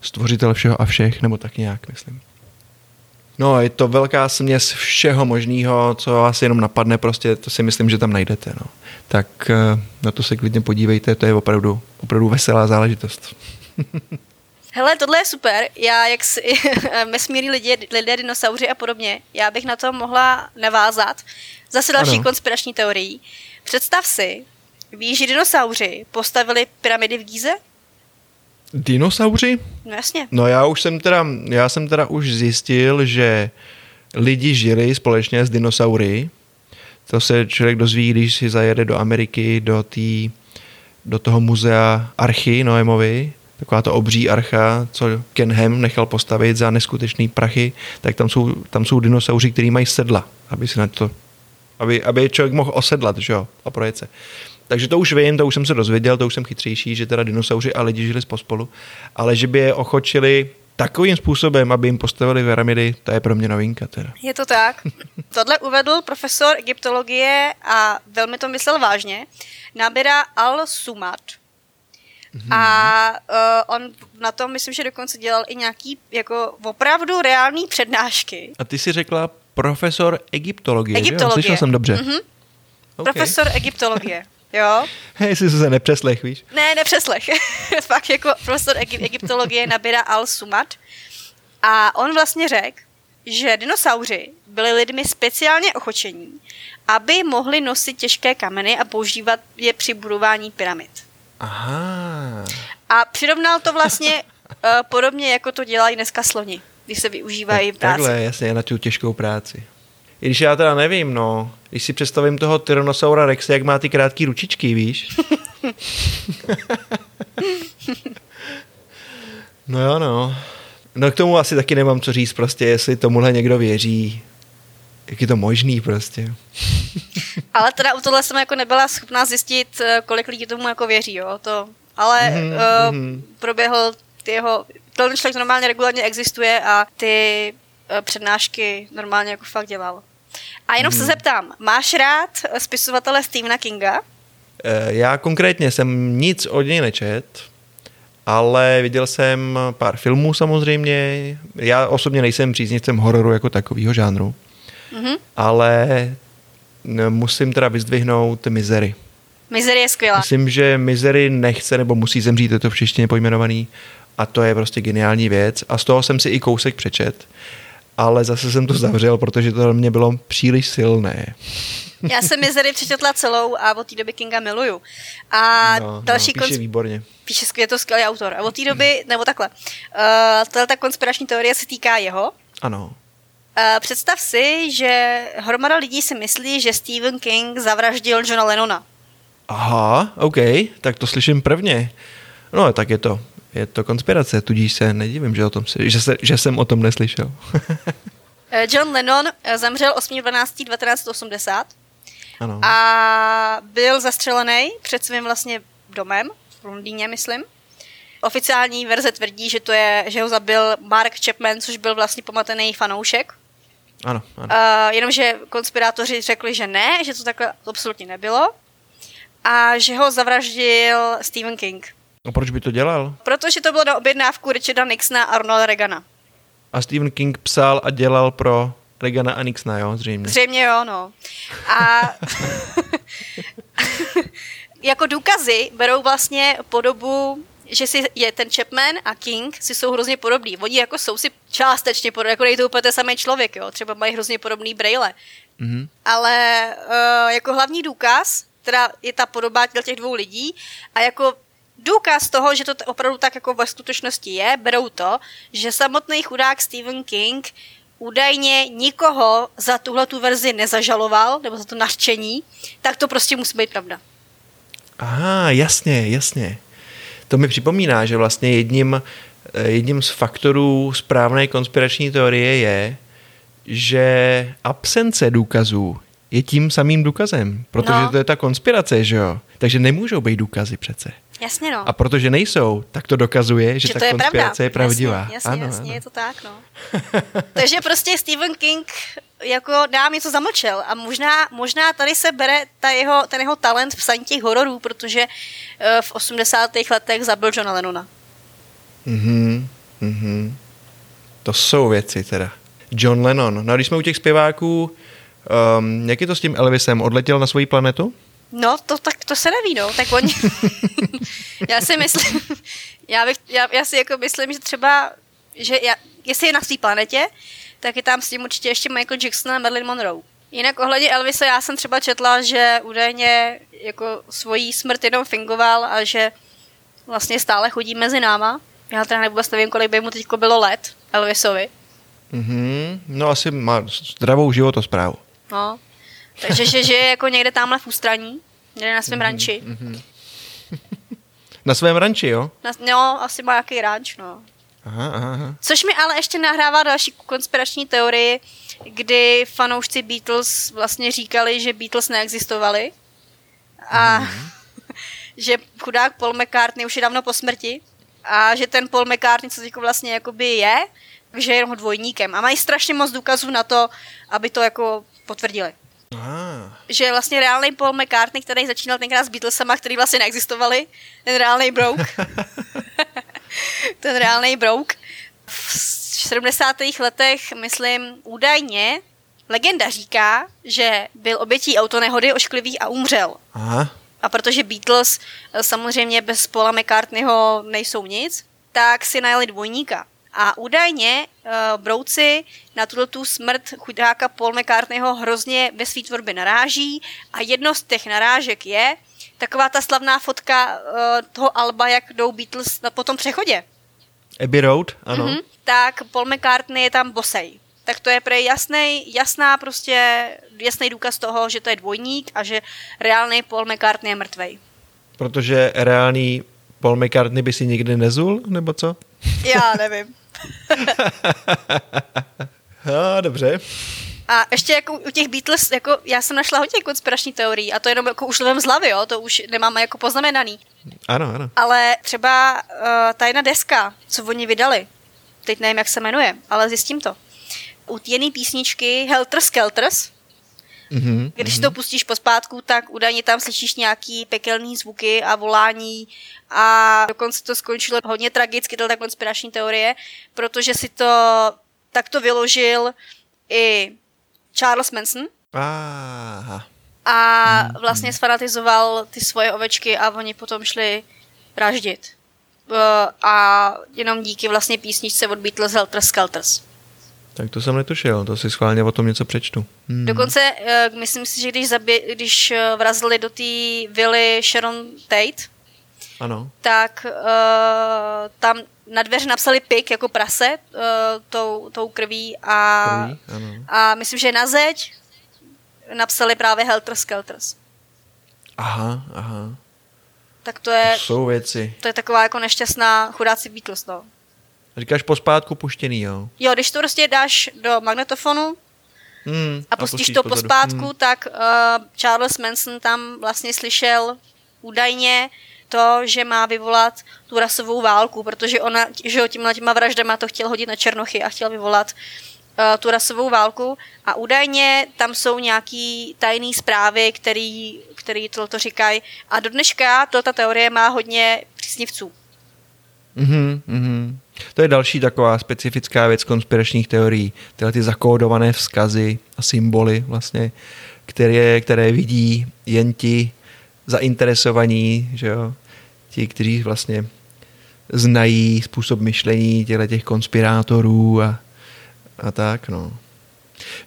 stvořitel všeho a všech, nebo tak nějak, myslím. No, je to velká směs všeho možného, co vás jenom napadne, prostě to si myslím, že tam najdete. No. Tak eh, na to se klidně podívejte, to je opravdu, opravdu veselá záležitost. [LAUGHS] Hele, tohle je super. Já, jak si, [LAUGHS] vesmírní lidé, lidé, dinosauři a podobně, já bych na to mohla navázat. Zase další ano. konspirační teorií. Představ si, víš, že dinosauři postavili pyramidy v Gíze? Dinosauři? No jasně. No já už jsem teda, já jsem teda už zjistil, že lidi žili společně s dinosaury. To se člověk dozví, když si zajede do Ameriky, do, tý, do toho muzea Archy Noemovi, taková to obří archa, co Ken Ham nechal postavit za neskutečný prachy, tak tam jsou, tam jsou dinosauři, kteří mají sedla, aby se na to, aby, aby člověk mohl osedlat, že jo, a projet se. Takže to už vím, to už jsem se dozvěděl, to už jsem chytřejší, že teda dinosauři a lidi žili pospolu, ale že by je ochočili takovým způsobem, aby jim postavili pyramidy, to je pro mě novinka teda. Je to tak. [LAUGHS] Tohle uvedl profesor egyptologie a velmi to myslel vážně. Nabira al-Sumat, Hmm. A uh, on na tom, myslím, že dokonce dělal i nějaký jako opravdu reální přednášky. A ty si řekla profesor egyptologie, egyptologie. že? Slyšel jsem dobře. Mm-hmm. Okay. Profesor egyptologie. [LAUGHS] Jo. Hej, jsi se nepřeslech, víš? Ne, nepřeslech. [LAUGHS] Fakt jako profesor egy- egyptologie Nabira al-Sumat. A on vlastně řekl, že dinosauři byli lidmi speciálně ochočení, aby mohli nosit těžké kameny a používat je při budování pyramid. Aha. A přirovnal to vlastně uh, podobně, jako to dělají dneska sloni, když se využívají v práci. Takhle, jasně, na tu těžkou práci. I když já teda nevím, no, když si představím toho Tyrannosaura Rexe, jak má ty krátké ručičky, víš? [LAUGHS] no jo, no. No k tomu asi taky nemám co říct, prostě, jestli tomuhle někdo věří, jak je to možný prostě. [LAUGHS] ale teda u tohle jsem jako nebyla schopná zjistit, eh, kolik lidí tomu jako věří, jo, to, ale mm-hmm. uh, proběhl ty jeho, ten člověk normálně regulárně existuje a ty přednášky normálně jako fakt dělal. A jenom mm. se zeptám, máš rád spisovatele Stephena Kinga? Já konkrétně jsem nic od něj nečet, ale viděl jsem pár filmů samozřejmě. Já osobně nejsem příznivcem hororu jako takového žánru, mm-hmm. ale musím teda vyzdvihnout Misery. Misery je skvělá. Myslím, že Misery nechce nebo musí zemřít, je to v češtině pojmenovaný a to je prostě geniální věc a z toho jsem si i kousek přečet, ale zase jsem to zavřel, protože to mě bylo příliš silné. Já jsem Misery přečetla celou a od té doby Kinga miluju. A no, no další no, píše konc... výborně. Píše je to skvělý autor. A od té doby, nebo takhle, uh, ta konspirační teorie se týká jeho. Ano. Uh, představ si, že hromada lidí si myslí, že Stephen King zavraždil Johna Lennona. Aha, OK, tak to slyším prvně. No, tak je to, je to konspirace, tudíž se nedivím, že, o tom, že, se, že jsem o tom neslyšel. [LAUGHS] Eh, John Lennon eh, zemřel 8.12.1980 ano. a byl zastřelený před svým vlastně domem v Londýně, myslím. Oficiální verze tvrdí, že to je, že ho zabil Mark Chapman, což byl vlastně pomatený fanoušek ano, ano. Uh, jenomže konspirátoři řekli, že ne, že to takhle absolutně nebylo a že ho zavraždil Stephen King. A proč by to dělal? Protože to bylo na objednávku Richarda Nixona a Ronalda Reagana. A Stephen King psal a dělal pro Reagana a Nixona, jo, zřejmě. Zřejmě jo, no. A [LAUGHS] jako důkazy berou vlastně podobu že si je ten Chapman a King si jsou hrozně podobní. Oni jako jsou si částečně podobní, jako nejde úplně ten samý člověk, jo. Třeba mají hrozně podobný braille. Mm-hmm. Ale uh, jako hlavní důkaz, teda je ta podoba těch dvou lidí a jako důkaz toho, že to opravdu tak jako ve skutečnosti je, berou to, že samotný chudák Stephen King údajně nikoho za tuhle tu verzi nezažaloval, nebo za to nařčení, tak to prostě musí být pravda. Aha, jasně, jasně. To mi připomíná, že vlastně jedním, eh, jedním z faktorů správné konspirační teorie je, že absence důkazů je tím samým důkazem, protože No. to je ta konspirace, že jo? Takže nemůžou být důkazy přece. Jasně no. A protože nejsou, tak to dokazuje, že, že ta to je konspirace pravda. je pravdivá. Jasně, jasně, ano, jasně ano. je to tak, no. [LAUGHS] Takže prostě Stephen King jako nám něco zamlčel a možná, možná tady se bere ta jeho, ten jeho talent v psaní těch hororů, protože eh, v 80. letech zabil Johna Lennona. Mhm, mhm. To jsou věci teda. John Lennon. No a když jsme u těch zpěváků, um, jak je to s tím Elvisem? Odletěl na svoji planetu? No, to, tak, to se neví, no. Tak oni... [LAUGHS] já si myslím... já, bych, já, já, si jako myslím, že třeba... Že já, jestli je na své planetě, tak je tam s tím určitě ještě Michael Jackson a Marilyn Monroe. Jinak ohledně Elvisa já jsem třeba četla, že údajně jako svojí smrt jenom fingoval a že vlastně stále chodí mezi náma. Já teda vůbec nevím, kolik by mu teď bylo let, Elvisovi. Mhm. No asi má zdravou životosprávu. No. Takže že žije jako někde tamhle v ústraní, někde na svém ranči. [LAUGHS] Na svém ranči, jo? Na, no, asi má nějaký ranč, no. Aha, aha, aha. Což mi ale ještě nahrává další konspirační teorii, kdy fanoušci Beatles vlastně říkali, že Beatles neexistovali a [LAUGHS] že chudák Paul McCartney už je dávno po smrti a že ten Paul McCartney, co teďko vlastně jakoby je, že je jenom dvojníkem a mají strašně moc důkazů na to, aby to jako potvrdili. Ah. Že vlastně reálný Paul McCartney, který začínal tenkrát s Beatlesama, který vlastně neexistovali, ten reálný brouk, [LAUGHS] ten reálný brouk, v 70. letech, myslím, údajně legenda říká, že byl obětí autonehody ošklivý a umřel. Aha. A protože Beatles eh, samozřejmě bez Paula McCartneyho nejsou nic, tak si najeli dvojníka. A údajně uh, brouci na tuto tu smrt chudáka Paul McCartneyho hrozně ve své tvorbě naráží a jedno z těch narážek je taková ta slavná fotka uh, toho Alba, jak jdou Beatles na, po tom přechodě. Abbey Road, ano. Mhm. Tak Paul McCartney je tam bosej. Tak to je prej jasný, jasná prostě, jasný důkaz toho, že to je dvojník a že reálný Paul McCartney je mrtvej. Protože reálný Paul McCartney by si nikdy nezul, nebo co? Já nevím. A, [LAUGHS] dobře. A ještě jako u těch Beatles, jako já jsem našla hodně konspirační teorií a to jenom jako už lovím z hlavy, jo, to už nemáme jako poznamenaný. Ano, ano. Ale třeba uh, ta jedna deska, co oni vydali, teď nevím, jak se jmenuje, ale zjistím to. U jedné písničky Helter Skelters, Mhm. když mm-hmm. to pustíš pospátku, tak údajně tam slyšíš nějaký pekelný zvuky a volání a dokonce to skončilo hodně tragicky, to je ta konspirační teorie, protože si to takto vyložil i Charles Manson Aha. a vlastně sfanatizoval ty svoje ovečky a oni potom šli vraždit. A jenom díky vlastně písničce od Beatles Helter Skelters. Tak to jsem netušil, to si schválně o tom něco přečtu. Hmm. Dokonce, eh, myslím si, že když, zabě, když eh, vrazili do té vily Sharon Tate, Ano. tak uh, tam na dveře napsali pik jako prase uh, tou, tou krví a, Krví, ano. a myslím, že na zeď napsali právě Helter Skelters. Aha, aha. Tak to je, To jsou věci. to je taková jako nešťastná chudáci Beatles, no. Říkáš pospátku puštěný, jo? Jo, když to prostě dáš do magnetofonu Hmm. a pustíš to pozadu. pospátku, Hmm. tak uh, Charles Manson tam vlastně slyšel údajně to, že má vyvolat tu rasovou válku, protože ona, že jo, tímhle těma vraždama to chtěl hodit na Černochy a chtěl vyvolat uh, tu rasovou válku a údajně tam jsou nějaký tajné zprávy, který, který to říkají a do dneška to ta teorie má hodně příznivců. Mhm, mhm. To je další taková specifická věc konspiračních teorií. Tyhle ty zakódované vzkazy a symboly vlastně, které, které vidí jen ti zainteresovaní, že jo? Ti, kteří vlastně znají způsob myšlení těch konspirátorů a, a tak, no.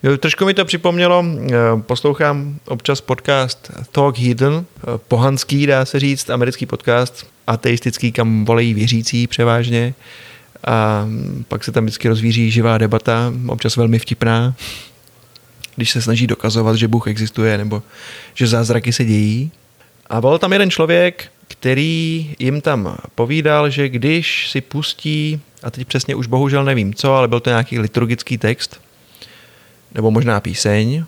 Jo, trošku mi to připomnělo, eh, poslouchám občas podcast Talk Hidden, eh, pohanský, dá se říct, americký podcast, ateistický, kam volejí věřící převážně. A pak se tam vždycky rozvíří živá debata, občas velmi vtipná, když se snaží dokazovat, že Bůh existuje nebo že zázraky se dějí. A byl tam jeden člověk, který jim tam povídal, že když si pustí, a teď přesně už bohužel nevím co, ale byl to nějaký liturgický text, nebo možná píseň,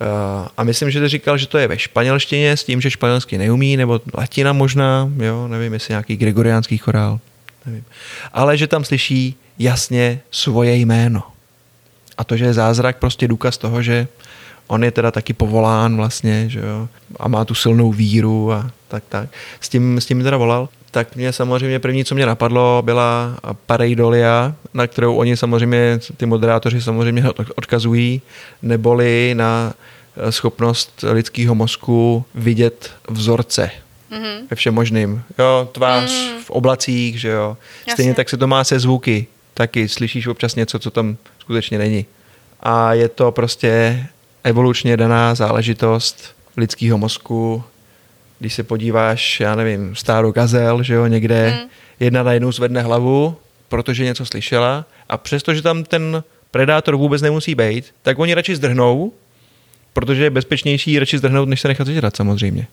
Uh, a myslím, že to říkal, že to je ve španělštině s tím, že španělsky neumí, nebo latina možná, jo, nevím, jestli nějaký gregoriánský chorál, nevím. Ale že tam slyší jasně svoje jméno. A to, že je zázrak, prostě důkaz toho, že on je teda taky povolán vlastně, že jo, a má tu silnou víru a tak, tak. S tím, s tím teda volal. Tak mě samozřejmě první, co mě napadlo, byla pareidolia, na kterou oni samozřejmě, ty moderátoři samozřejmě odkazují, neboli na eh, schopnost lidského mozku vidět vzorce mm-hmm. ve všem možným. Jo, tvář mm. v oblacích, že jo. Stejně Jasně. tak se to má se zvuky. Taky slyšíš občas něco, co tam skutečně není. A je to prostě evolučně daná záležitost lidského mozku. Když se podíváš, já nevím, stáro gazel, že jo, někde mm. jedna na jednu zvedne hlavu, protože něco slyšela a přestože tam ten predátor vůbec nemusí být, tak oni radši zdrhnou, protože je bezpečnější radši zdrhnout, než se nechat zežrat samozřejmě.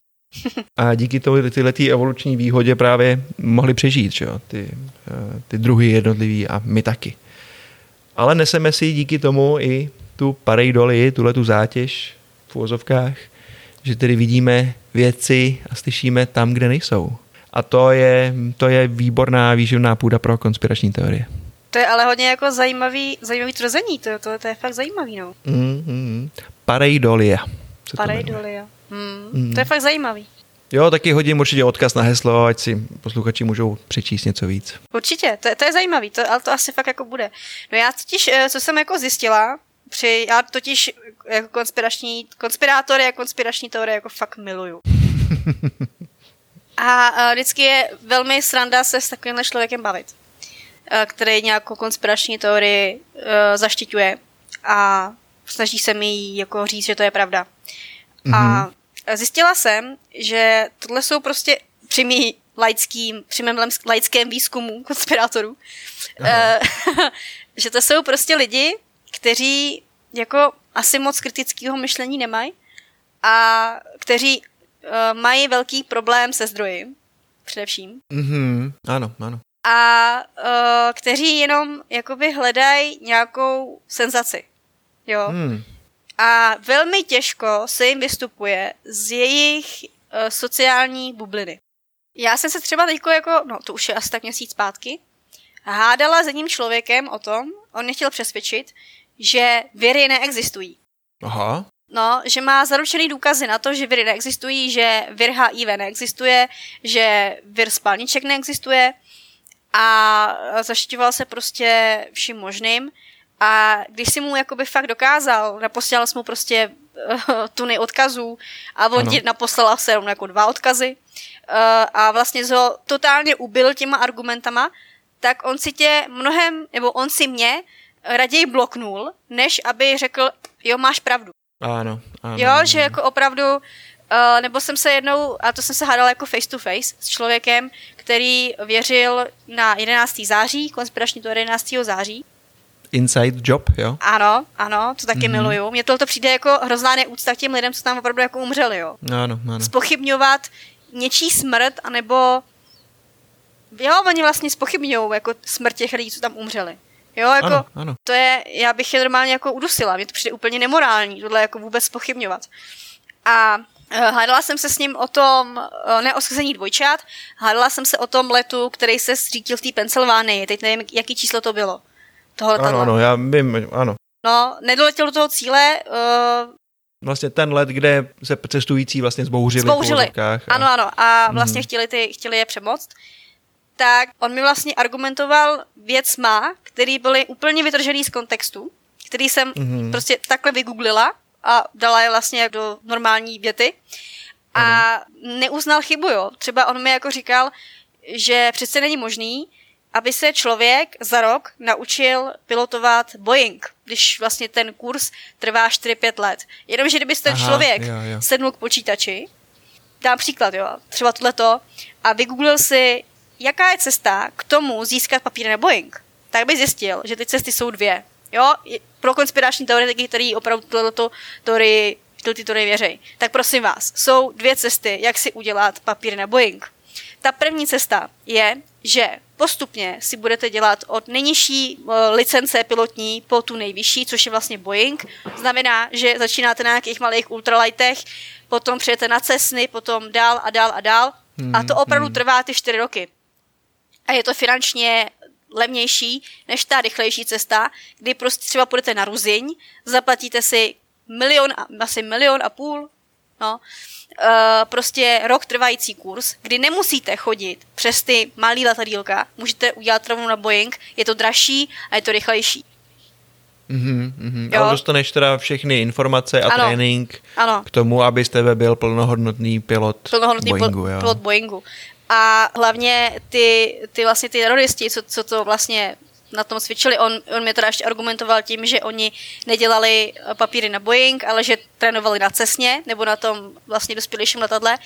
A díky tomu tyhle tý evoluční výhodě právě mohli přežít, že jo? Ty, eh, ty druhy jednotlivý a my taky. Ale neseme si díky tomu i tu pareidoli, tuhle tu zátěž v úvozovkách, že tedy vidíme věci a slyšíme tam, kde nejsou. A to je, to je výborná výživná půda pro konspirační teorie. To je ale hodně jako zajímavý, zajímavý tvrzení, to, to, to je fakt zajímavý, no. Mm, mm, pareidolia. Pareidolia. Mm, mm. To je fakt zajímavý. Jo, taky hodím určitě odkaz na heslo, ať si posluchači můžou přečíst něco víc. Určitě, to, to je zajímavý, to, ale to asi fakt jako bude. No já totiž, eh, co jsem jako zjistila, při, já totiž jako konspirační, konspirátory a konspirační teorie jako fakt miluju. a, a vždycky je velmi sranda se s takovýmhle člověkem bavit, a, který nějakou konspirační teorii uh, zaštiťuje a snaží se mi jako říct, že to je pravda. Mm-hmm. A mhm. Zjistila jsem, že tohle jsou prostě při mý laickým, při mém laickém výzkumu konspirátorů, uh, [LAUGHS] že to jsou prostě lidi, kteří jako asi moc kritického myšlení nemají a kteří uh, mají velký problém se zdroji, především. Mm-hmm, ano, ano. A uh, kteří jenom jakoby hledají nějakou senzaci. Jo. Hmm. A velmi těžko se jim vystupuje z jejich uh, sociální bubliny. Já jsem se třeba teďko jako, no to už je asi tak měsíc zpátky, hádala s jedním člověkem o tom, on mě chtěl přesvědčit, že viry neexistují. Aha. No, že má zaručený důkazy na to, že viry neexistují, že vir HIV neexistuje, že vir spalniček neexistuje a zaštiťoval se prostě vším možným. A když si mu jakoby fakt dokázal, naposílal jsem mu prostě uh, tuny odkazů a on ti naposlal se jako dva odkazy uh, a vlastně ho totálně ubil těma argumentama, tak on si tě mnohem, nebo on si mě raději bloknul, než aby řekl, jo, máš pravdu. Ano, ano. Jo, ano. že jako opravdu, uh, nebo jsem se jednou, a to jsem se hádala jako face to face s člověkem, který věřil na 11. září, konspirační to 11. září. Inside job, jo? Ano, ano, to taky mm-hmm. miluju. Mně to přijde jako hrozná neúcta k těm lidem, co tam opravdu jako umřeli, jo. Ano, ano. Spochybňovat něčí smrt, anebo jo, oni vlastně spochybňují jako smrt těch lidí, co tam umřeli. Jo, jako, ano, ano. to je, já bych je normálně jako udusila, mě to přijde úplně nemorální, tohle jako vůbec pochybňovat. A uh, hádala jsem se s ním o tom, uh, ne o schození dvojčat, hádala jsem se o tom letu, který se zřítil v té Pensylvánii, teď nevím, jaký číslo to bylo. Toho ano, ano, já vím, ano. No, nedoletěl do toho cíle, uh, Vlastně ten let, kde se cestující vlastně zbouřili. Zbouřili, a... ano, ano, a vlastně mm. chtěli, ty, chtěli je přemoct tak on mi vlastně argumentoval věcma, které byly úplně vytržený z kontextu, který jsem mm-hmm. prostě takhle vygooglila a dala je vlastně do normální věty a mm. neuznal chybu, jo. Třeba on mi jako říkal, že přece není možný, aby se člověk za rok naučil pilotovat Boeing, když vlastně ten kurz trvá 4-5 let. Jenomže kdyby ten Aha, člověk jo, jo. sednul k počítači, dám příklad, jo, třeba tohleto, a vygooglil si jaká je cesta k tomu získat papír na Boeing, tak by zjistil, že ty cesty jsou dvě. Jo, pro konspirační teoretiky, který opravdu tohleto teorii, ty teorie věří. Tak prosím vás, jsou dvě cesty, jak si udělat papír na Boeing. Ta první cesta je, že postupně si budete dělat od nejnižší eh, licence pilotní po tu nejvyšší, což je vlastně Boeing. Znamená, že začínáte na nějakých malých ultralightech, potom přijete na Cessny, potom dál a dál a dál. Hmm, a to opravdu hmm. trvá ty čtyři roky. A je to finančně levnější než ta rychlejší cesta, kdy prostě třeba půjdete na Ruziň, zaplatíte si milion, asi milion a půl, no, Uh, prostě rok trvající kurz, kdy nemusíte chodit přes ty malý letadílka, můžete udělat rovnou na Boeing, je to dražší a je to rychlejší. Mm-hmm, mm-hmm. Ale dostaneš teda všechny informace a ano, trénink ano. k tomu, abyste byl plnohodnotný pilot plnohodnotný Boeingu. Pil, pilot Boeingu. A hlavně ty, ty vlastně ty teroristi, co, co to vlastně na tom cvičili. On, on mě teda ještě argumentoval tím, že oni nedělali papíry na Boeing, ale že trénovali na cesně nebo na tom vlastně dospělejším letadle.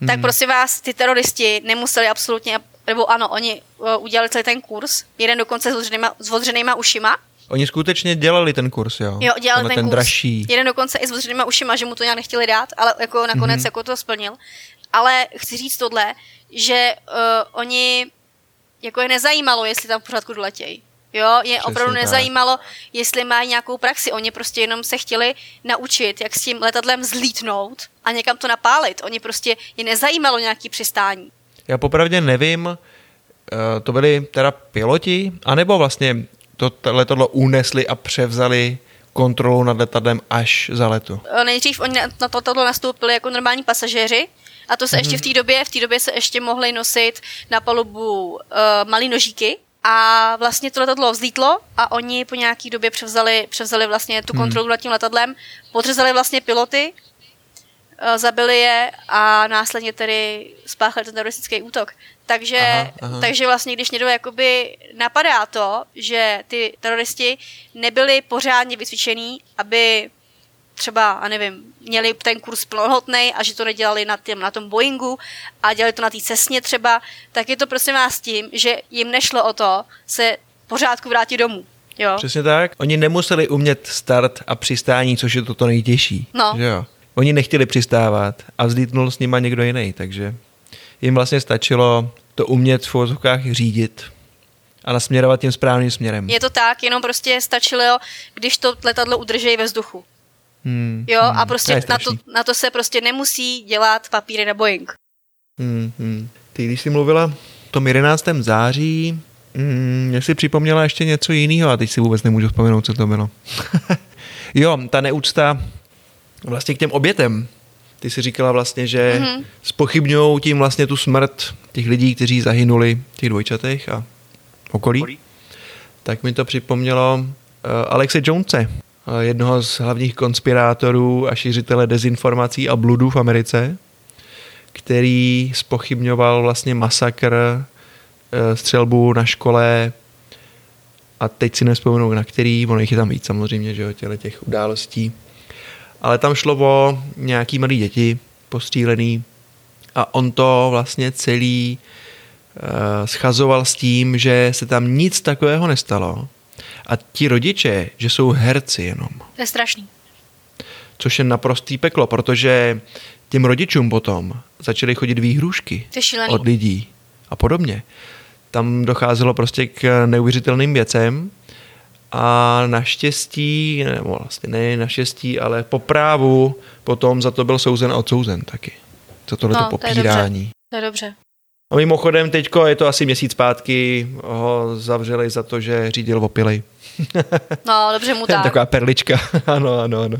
Hmm. Tak prosím vás, ty teroristi nemuseli absolutně, nebo ano, oni uh, udělali celý ten kurz, jeden dokonce s odřenýma, s odřenýma ušima, Oni skutečně dělali ten kurz, jo? Jo, dělali ten, ten kurz. dražší. Jeden dokonce i s odřenýma ušima, že mu to nějak nechtěli dát, ale jako nakonec mm-hmm. jako to splnil. Ale chci říct tohle, že uh, oni jako je nezajímalo, jestli tam v pořádku doletějí. Jo, je Přesně opravdu nezajímalo, tak. jestli mají nějakou praxi. Oni prostě jenom se chtěli naučit, jak s tím letadlem zlítnout a někam to napálit. Oni prostě je nezajímalo nějaký přistání. Já popravdě nevím, eh, to byli teda piloti, anebo vlastně to letadlo unesli a převzali kontrolu nad letadlem až za letu? Eh, nejdřív oni na to letadlo nastoupili jako normální pasažéři, a to se ještě v té době, v té době se ještě mohly nosit na palubu uh, malý nožíky, a vlastně to letadlo vzlítlo a oni po nějaký době převzali, převzali vlastně tu mhm. kontrolu nad tím letadlem, podřezali vlastně piloty, uh, zabili je a následně tedy spáchali ten teroristický útok. Takže, aha, aha. takže vlastně, když někdo jakoby napadá to, že ty teroristi nebyli pořádně vycvičený, aby třeba, a nevím, měli ten kurz plnohodný a že to nedělali na, tým, na tom Boeingu a dělali to na té cestně třeba, tak je to prosím vás tím, že jim nešlo o to se pořádku vrátit domů. Jo. Přesně tak. Oni nemuseli umět start a přistání, což je to, to nejtěžší. No. Že jo. Oni nechtěli přistávat a vzlítnul s nima někdo jiný, takže jim vlastně stačilo to umět v vozovkách řídit a nasměrovat tím správným směrem. Je to tak, jenom prostě stačilo, když to letadlo udrží ve vzduchu. Hmm, jo, hmm, a prostě to na, to, na to se prostě nemusí dělat papíry na Boeing. Hmm, hmm. Ty, když jsi mluvila tom 11. září, hmm, mě si připomněla ještě něco jiného a teď si vůbec nemůžu vzpomenout, co to bylo. [LAUGHS] jo, ta neúcta vlastně k těm obětem. Ty si říkala vlastně, že mm-hmm. spochybňují tím vlastně tu smrt těch lidí, kteří zahynuli v těch dvojčatech a okolí. Tak mi to připomnělo uh, Alexe Jonese, jednoho z hlavních konspirátorů a šířitele dezinformací a bludů v Americe, který spochybňoval vlastně masakr, e, střelbu na škole a teď si nespomenu na který, ono jich je tam víc samozřejmě, že jo, těle těch událostí. Ale tam šlo o nějaký malý děti postřílený a on to vlastně celý uh, schazoval s tím, že se tam nic takového nestalo, a ti rodiče, že jsou herci jenom. To je strašný. Což je naprostý peklo, protože těm rodičům potom začaly chodit výhrušky od lidí a podobně. Tam docházelo prostě k neuvěřitelným věcem a naštěstí, nebo vlastně ne naštěstí, ale po právu potom za to byl souzen a odsouzen taky. Za tohleto no, popírání. To je dobře. A mimochodem, teďko je to asi měsíc zpátky, ho zavřeli za to, že řídil opilej. [LAUGHS] No, dobře mu tak. Taková perlička, [LAUGHS] ano, ano, ano.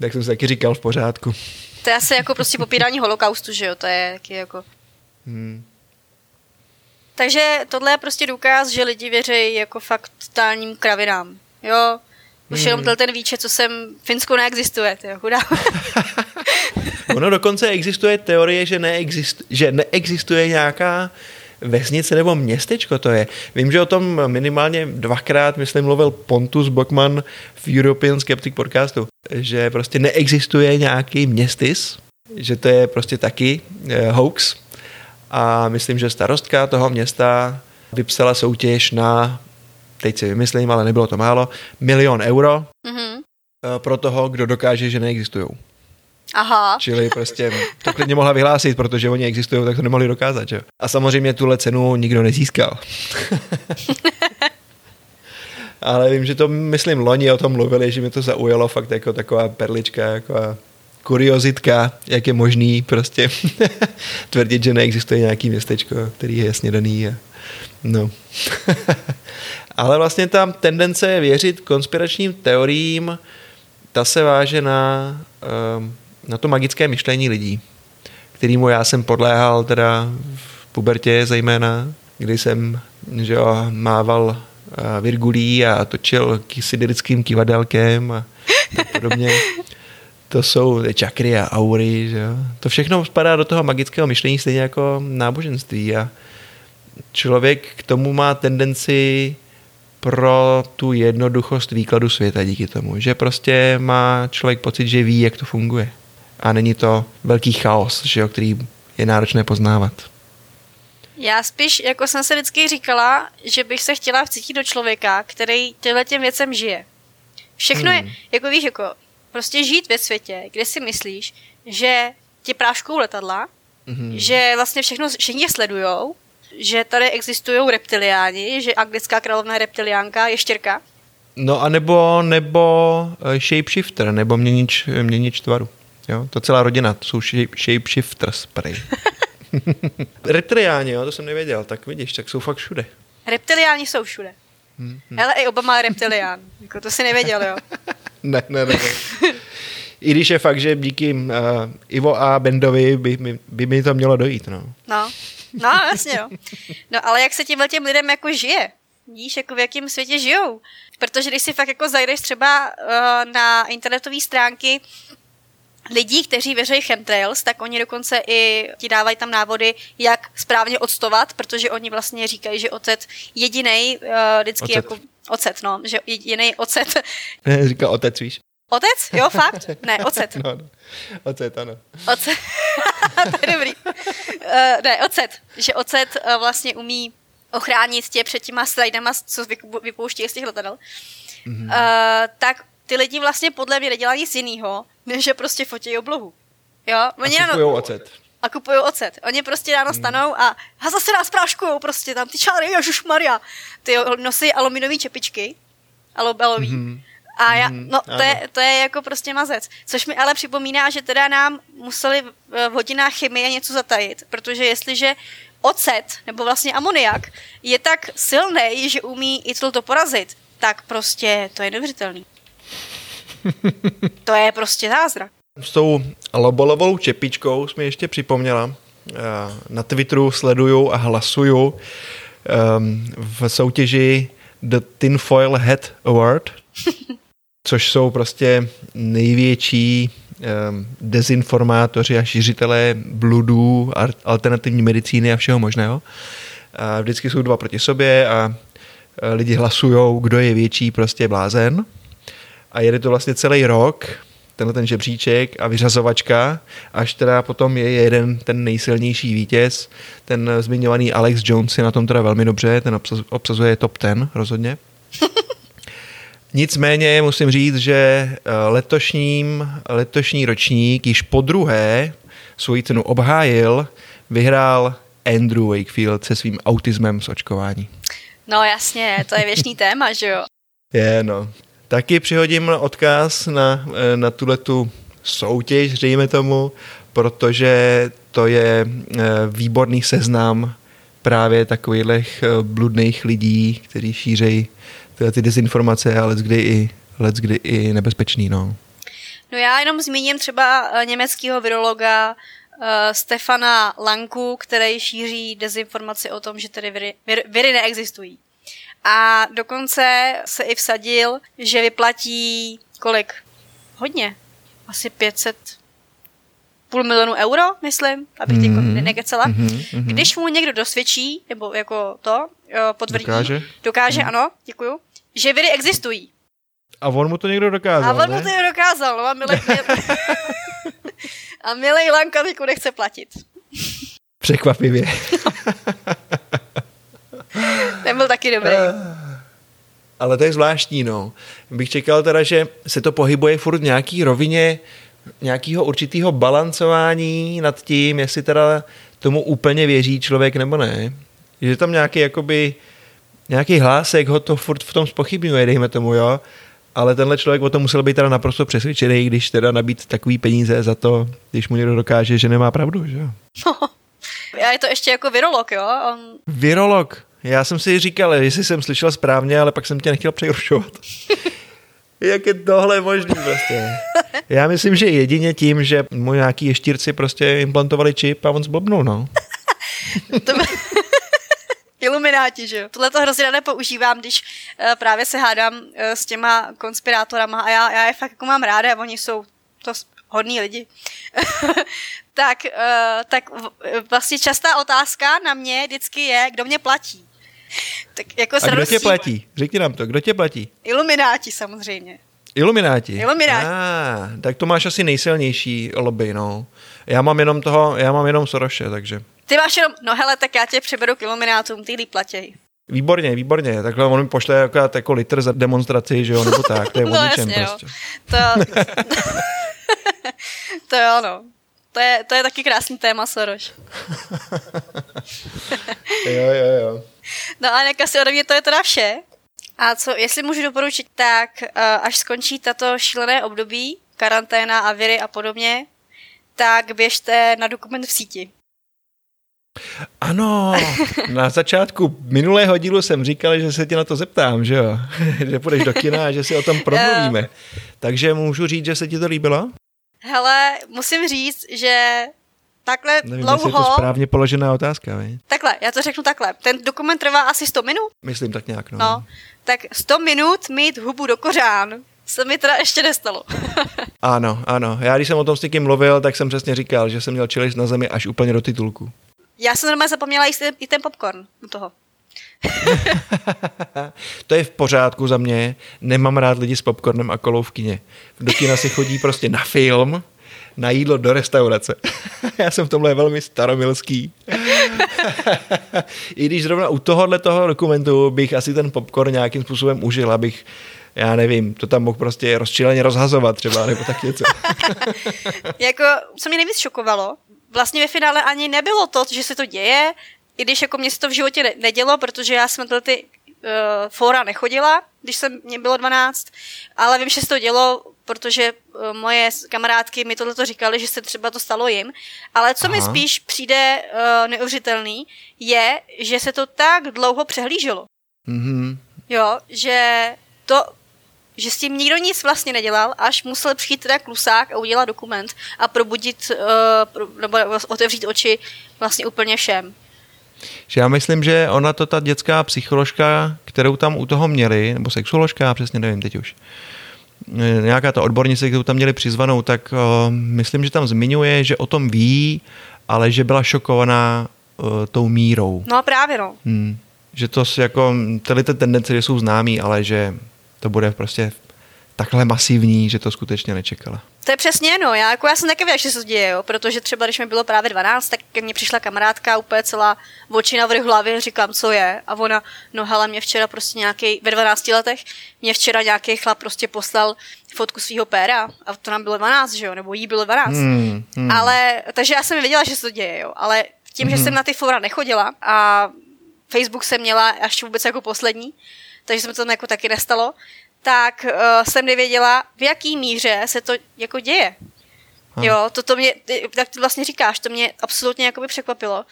Tak jsem si taky říkal v pořádku. To je asi jako prostě popírání holokaustu, že jo, to je taky jako... Hmm. Takže tohle je prostě důkaz, že lidi věří jako fakt totálním kravinám, jo. Už hmm. jenom ten výčet, co jsem, Finsko neexistuje, ty chudá. [LAUGHS] ono dokonce existuje teorie, že, neexist, že neexistuje nějaká vesnice nebo městečko to je. Vím, že o tom minimálně dvakrát, myslím, mluvil Pontus Bockman v European Skeptic podcastu, že prostě neexistuje nějaký městis, že to je prostě taky eh, hoax a myslím, že starostka toho města vypsala soutěž na, teď si vymyslím, ale nebylo to málo, milion euro mm-hmm. pro toho, kdo dokáže, že neexistují. Aha. Čili prostě to klidně mohla vyhlásit, protože oni existují, tak to nemohli dokázat. Že? A samozřejmě tuhle cenu nikdo nezískal. [LAUGHS] Ale vím, že to, myslím, loni o tom mluvili, že mi to zaujalo fakt jako taková perlička, jako kuriozitka, jak je možný prostě [LAUGHS] tvrdit, že neexistuje nějaký městečko, který je jasně daný. A, no. [LAUGHS] Ale vlastně ta tendence věřit konspiračním teoriím, ta se váže na, ehm, na to magické myšlení lidí, kterýmu já jsem podléhal teda v pubertě zejména, kdy jsem že jo, mával virgulí a točil siderickým kivadelkem a tak podobně. [LAUGHS] To jsou čakry a aury, že jo. To všechno spadá do toho magického myšlení stejně jako náboženství a člověk k tomu má tendenci pro tu jednoduchost výkladu světa díky tomu, že prostě má člověk pocit, že ví, jak to funguje. A není to velký chaos, že jo, který je náročné poznávat. Já spíš, jako jsem se vždycky říkala, že bych se chtěla vcítit do člověka, který těhle těm věcem žije. Všechno hmm. je, jako víš, jako prostě žít ve světě, kde si myslíš, že ti práškou letadla, hmm. že vlastně všechno, všichni sledujou, že tady existují reptiliáni, že anglická královna je reptiliánka, je štěrka. No a nebo, nebo eh, shapeshifter, nebo měnič, měnič tvaru. Jo? To celá rodina, to jsou shapeshifters, prej. [LAUGHS] Reptiliáni, jo, to jsem nevěděl, tak vidíš, tak jsou fakt všude. Reptiliáni jsou všude. Hmm, hmm. Ale i Obama je reptilián, [LAUGHS] jako to si nevěděl, jo. [LAUGHS] ne, ne, ne. I když je fakt, že díky uh, Ivo a Bendovi by, by, by mi to mělo dojít, no. No, no jasně, jo. No ale jak se tímhle těm lidem jako žije? Víš, jako v jakém světě žijou? Protože když si fakt jako zajdeš třeba uh, na internetové stránky lidí, kteří věří chemtrails, tak oni dokonce i ti dávají tam návody, jak správně octovat, protože oni vlastně říkají, že ocet jediný uh, vždycky ocet. jako ocet, no, že jediný ocet. [LAUGHS] Říká otec, víš. Otec? Jo, fakt? [LAUGHS] Ne, ocet. No, no. Ocet, ano. Ocet. [LAUGHS] to je dobrý. Uh, ne, ocet. Že ocet uh, vlastně umí ochránit tě před těma slajdama, co vypouští z těch letadel. Mm-hmm. Uh, tak ty lidi vlastně podle mě nedělají nic jiného, než že prostě fotí oblohu. Jo? Oni a kupujou ocet. A kupují ocet. Oni prostě ráno hmm. stanou a, a zase nás práškujou prostě tam ty čáry, Maria. Ty nosí aluminové čepičky, alobalový. Mm-hmm. A já, mhm. no to je, to je jako prostě mazec. Což mi ale připomíná, že teda nám museli v hodinách chemie něco zatajit, protože jestliže ocet, nebo vlastně amoniak, je tak silný, že umí i to porazit, tak prostě to je neuvěřitelný. [LAUGHS] to je prostě zázrak. S tou lobolovou čepičkou jsme ještě připomněla. Eh, na Twitteru sleduju a hlasuju ehm, v soutěži The Tinfoil Hat Award, [LAUGHS] což jsou prostě největší ehm, dezinformátoři a šířitelé bludů, alternativní medicíny a všeho možného. A vždycky jsou dva proti sobě a eh, lidi hlasují, kdo je větší prostě blázen a jede to vlastně celý rok, tenhle ten žebříček a vyřazovačka, až teda potom je jeden ten nejsilnější vítěz, ten zmiňovaný Alex Jones je na tom teda velmi dobře, ten obsazuje top ten rozhodně. [LAUGHS] Nicméně musím říct, že eh, letošním, letošní ročník již po druhé svoji cenu obhájil, vyhrál Andrew Wakefield se svým autismem z očkování. No jasně, to je věčný téma, že jo? Je, no. Taky přihodím odkaz na, eh, na tuhle tu soutěž, řekněme tomu, protože to je eh, výborný seznam právě takových bludných lidí, kteří šířejí ty dezinformace, ale kdy i, let kdy i nebezpečný. No. no já jenom zmíním třeba německého virologa uh, Stefana Lanku, který šíří dezinformaci o tom, že tedy viry, viry, viry neexistují. A dokonce se i vsadil, že vyplatí kolik? Hodně. Asi 500 půl milionu euro, myslím, abych mm-hmm. teď nekecela. Mm-hmm. Když mu někdo dosvědčí, nebo jako to, potvrdí, dokáže, dokáže mm. ano, děkuju, že viry existují. A on mu to někdo dokázal, A on ne? mu to někdo dokázal, no a milej, [LAUGHS] [LAUGHS] a milej Lanka teď nechce platit. Překvapivě. [LAUGHS] Ten byl taky dobrý. Eh, ale to je zvláštní, no. Bych čekal teda, že se to pohybuje furt v nějaký rovině nějakého určitého balancování nad tím, jestli teda tomu úplně věří člověk nebo ne. Že tam nějaký jakoby, nějaký hlásek ho to furt v tom spochybňuje, dejme tomu, jo. Ale tenhle člověk o tom musel být teda naprosto přesvědčený, když teda nabít takový peníze za to, když mu někdo dokáže, že nemá pravdu, že jo. [LAUGHS] A je to ještě jako virolog, jo? On... Virolog. Já jsem si říkal, jestli jsem slyšel správně, ale pak jsem tě nechtěl přerušovat. [LAUGHS] Jak je tohle možný prostě? Já myslím, že jedině tím, že mu nějaký ještírci prostě implantovali čip a on zblbnul, no. [LAUGHS] to by... Ilumináti, že jo. Tohle to hrozně nepoužívám, když uh, právě se hádám uh, s těma konspirátorama a já, já je fakt jako mám ráda, oni jsou to hodní lidi. [LAUGHS] tak, uh, tak vlastně častá otázka na mě vždycky je, kdo mě platí. Tak jako a kdo tě platí? Řekni nám to, kdo tě platí? Ilumináti samozřejmě. Ilumináti? Ilumináti. Ah, tak to máš asi nejsilnější lobby, no. Já mám jenom toho, já mám jenom Soroše, takže. Ty máš jenom, no hele, tak já tě přeberu k iluminátům, ty líp platěj. Výborně, výborně. Takhle on mi pošle jako, jako litr za demonstraci, že jo, nebo tak, to je [LAUGHS] no, jasně, prostě. To, [LAUGHS] to jo, no. To je, to je taky krásný téma, Soros. [LAUGHS] jo, jo, jo. No a neka si ode mě to je teda vše. A co, jestli můžu doporučit, tak uh, až skončí tato šílené období, karanténa a viry a podobně, tak běžte na dokument v síti. Ano, na začátku minulého dílu jsem říkal, že se tě na to zeptám, že jo? [LAUGHS] že půjdeš do kina a že si o tom promluvíme. Takže můžu říct, že se ti to líbilo? Hele, musím říct, že takhle Nevím, dlouho... je to správně položená otázka, vej? Takhle, já to řeknu takhle. Ten dokument trvá asi 100 minut? Myslím tak nějak, no. no tak 100 minut mít hubu do kořán se mi teda ještě nestalo. [LAUGHS] ano, ano. Já když jsem o tom s někým mluvil, tak jsem přesně říkal, že jsem měl čelist na zemi až úplně do titulku. Já jsem normálně zapomněla jíst i ten popcorn u toho. [LAUGHS] to je v pořádku za mě. Nemám rád lidi s popcornem a kolou v kině. Do kina si chodí prostě na film, na jídlo do restaurace. [LAUGHS] Já jsem v tomhle velmi staromilský. [LAUGHS] I když zrovna u tohohle toho dokumentu bych asi ten popcorn nějakým způsobem užil, abych já nevím, to tam mohl prostě rozčileně rozhazovat třeba, nebo tak něco. jako, co mě nejvíc šokovalo, vlastně ve finále ani nebylo to, že se to děje, i když jako mě se to v životě ne- nedělo, protože já jsem ty uh, fóra nechodila, když jsem, mě bylo 12, ale vím, že se to dělo, protože uh, moje kamarádky mi tohle říkali, že se třeba to stalo jim, ale co Aha. mi spíš přijde uh, neuvěřitelný, je, že se to tak dlouho přehlíželo. Mm-hmm. Jo, že to že s tím nikdo nic vlastně nedělal, až musel přijít teda klusák a udělat dokument a probudit, uh, nebo otevřít oči vlastně úplně všem. Že já myslím, že ona to ta dětská psycholožka, kterou tam u toho měli, nebo sexuoložka, přesně nevím teď už, eh, nějaká ta odbornice, kterou tam měli přizvanou, tak uh, myslím, že tam zmiňuje, že o tom ví, ale že byla šokovaná uh, tou mírou. No právě no. Hmm. Že to jako, tyhle ty tendence jsou známý, ale že to bude prostě takhle masivní, že to skutečně nečekala. To je přesně, no. Já, jako já jsem taky věděla, že se to děje, jo, protože třeba když mi bylo právě 12, tak ke mně přišla kamarádka úplně celá oči na vrch hlavy, říkám, co je. A ona, no hele, mě včera prostě nějaký, ve 12 letech, mě včera nějaký chlap prostě poslal fotku svého péra a to nám bylo 12, že jo, nebo jí bylo 12. Hmm, hmm. Ale, takže já jsem věděla, že se to děje, jo, ale tím, hmm. že jsem na ty fora nechodila a Facebook jsem měla až vůbec jako poslední, takže se mi to jako taky nestalo, tak uh, jsem nevěděla, v jaký míře se to jako děje. Ha. Jo, to, to mě, tak ty vlastně říkáš, to mě absolutně jakoby překvapilo.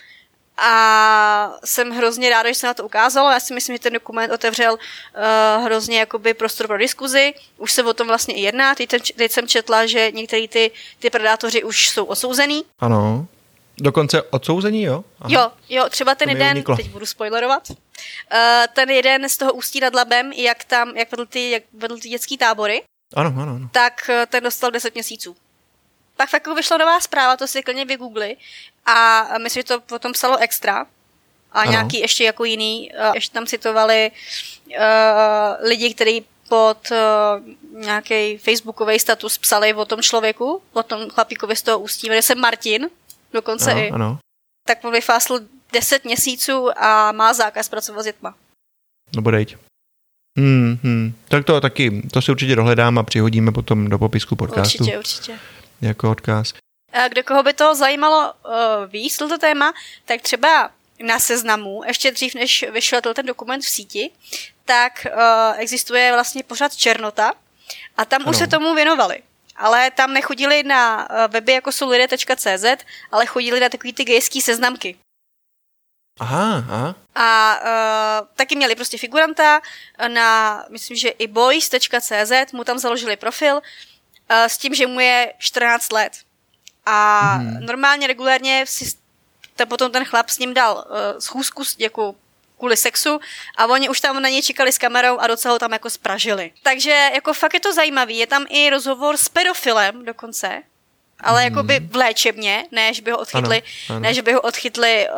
A jsem hrozně ráda, že se na to ukázalo. Já si myslím, že ten dokument otevřel uh, hrozně jakoby prostor pro diskuzi. Už se o tom vlastně i jedná. Teď, teď jsem četla, že některý ty, ty predátoři už jsou osouzený. Ano. Dokonce odsouzení, jo? Aha. Jo, jo, třeba ten jeden, teď budu spoilerovat, uh, ten jeden z toho Ústí nad Labem, jak tam, jak vedl ty, jak vedl ty dětský tábory, ano, ano, ano. tak uh, ten dostal 10 měsíců. Pak fakt jako vyšla nová zpráva, to si klidně vygoogli a myslím, že to potom psalo extra a ano. nějaký ještě jako jiný, uh, ještě tam citovali uh, lidi, kteří pod uh, nějaký facebookový status psali o tom člověku, o tom chlapíkovi z toho ústí, jmenuje se Martin, dokonce ano, i, ano. tak mu vyfásl 10 měsíců a má zákaz pracovat s dětma. No bodejť. Hmm, hmm. Tak to taky, to si určitě dohledám a přihodíme potom do popisku podcastu. Určitě, určitě. jako odkaz. Kdo koho by to zajímalo uh, víc, toto téma, tak třeba na seznamu, ještě dřív, než vyšel ten dokument v síti, tak uh, existuje vlastně pořád Černota a tam ano. už se tomu věnovali. Ale tam nechodili na weby jako jsou lidé.cz, ale chodili na takový ty gejský seznamky. Aha, aha. A uh, taky měli prostě figuranta na, myslím, že i boys.cz, mu tam založili profil uh, s tím, že mu je 14 let. A hmm. normálně, regulérně si ten, potom ten chlap s ním dal uh, schůzku jako kvůli sexu a oni už tam na něj čekali s kamerou a docela ho tam jako spražili. Takže jako fakt je to zajímavý. Je tam i rozhovor s pedofilem dokonce, ale jako by v léčebně, ne, že by ho odchytli, ano, ano. ne, že by ho odchytli uh,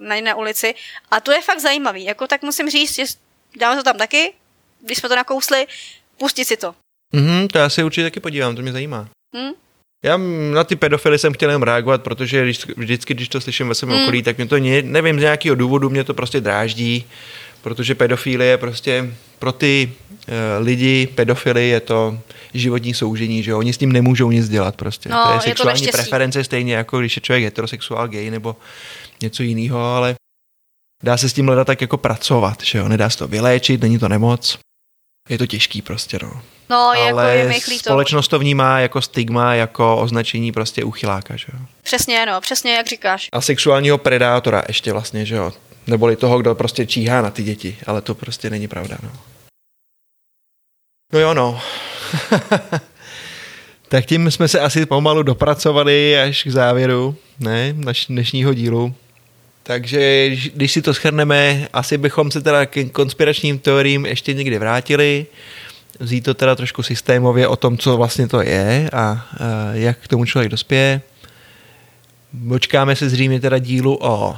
na, na ulici. A to je fakt zajímavý. Jako tak musím říct, že dáme to tam taky, když jsme to nakousli, pustit si to. Mhm, to já si určitě taky podívám, to mě zajímá. Hmm? Já na ty pedofily jsem chtěl jen reagovat, protože když, vždycky, když to slyším ve svém hmm. okolí, tak mě to ne, nevím, z nějakého důvodu mě to prostě dráždí, protože pedofilie je prostě pro ty uh, lidi, pedofily je to životní soužení, že oni s tím nemůžou nic dělat prostě. No, to je sexuální je to preference stejně jako když je člověk heterosexuál, gay nebo něco jiného, ale dá se s tím hledat tak jako pracovat, že jo, nedá se to vyléčit, není to nemoc. Je to těžký prostě, no. No, je jako Ale je mi společnost to vnímá jako stigma, jako označení prostě uchyláka, že jo. Přesně, no, přesně jak říkáš. A sexuálního predátora ještě vlastně, že jo. Neboli toho, kdo prostě číhá na ty děti, ale to prostě není pravda, no. No jo, no. [LAUGHS] tak tím jsme se asi pomalu dopracovali až k závěru, ne, naš dnešního dílu. Takže když si to schrneme, asi bychom se teda k konspiračním teoriím ještě někdy vrátili, vzít to teda trošku systémově o tom, co vlastně to je a, jak k tomu člověk dospěje. Počkáme se zřejmě teda dílu o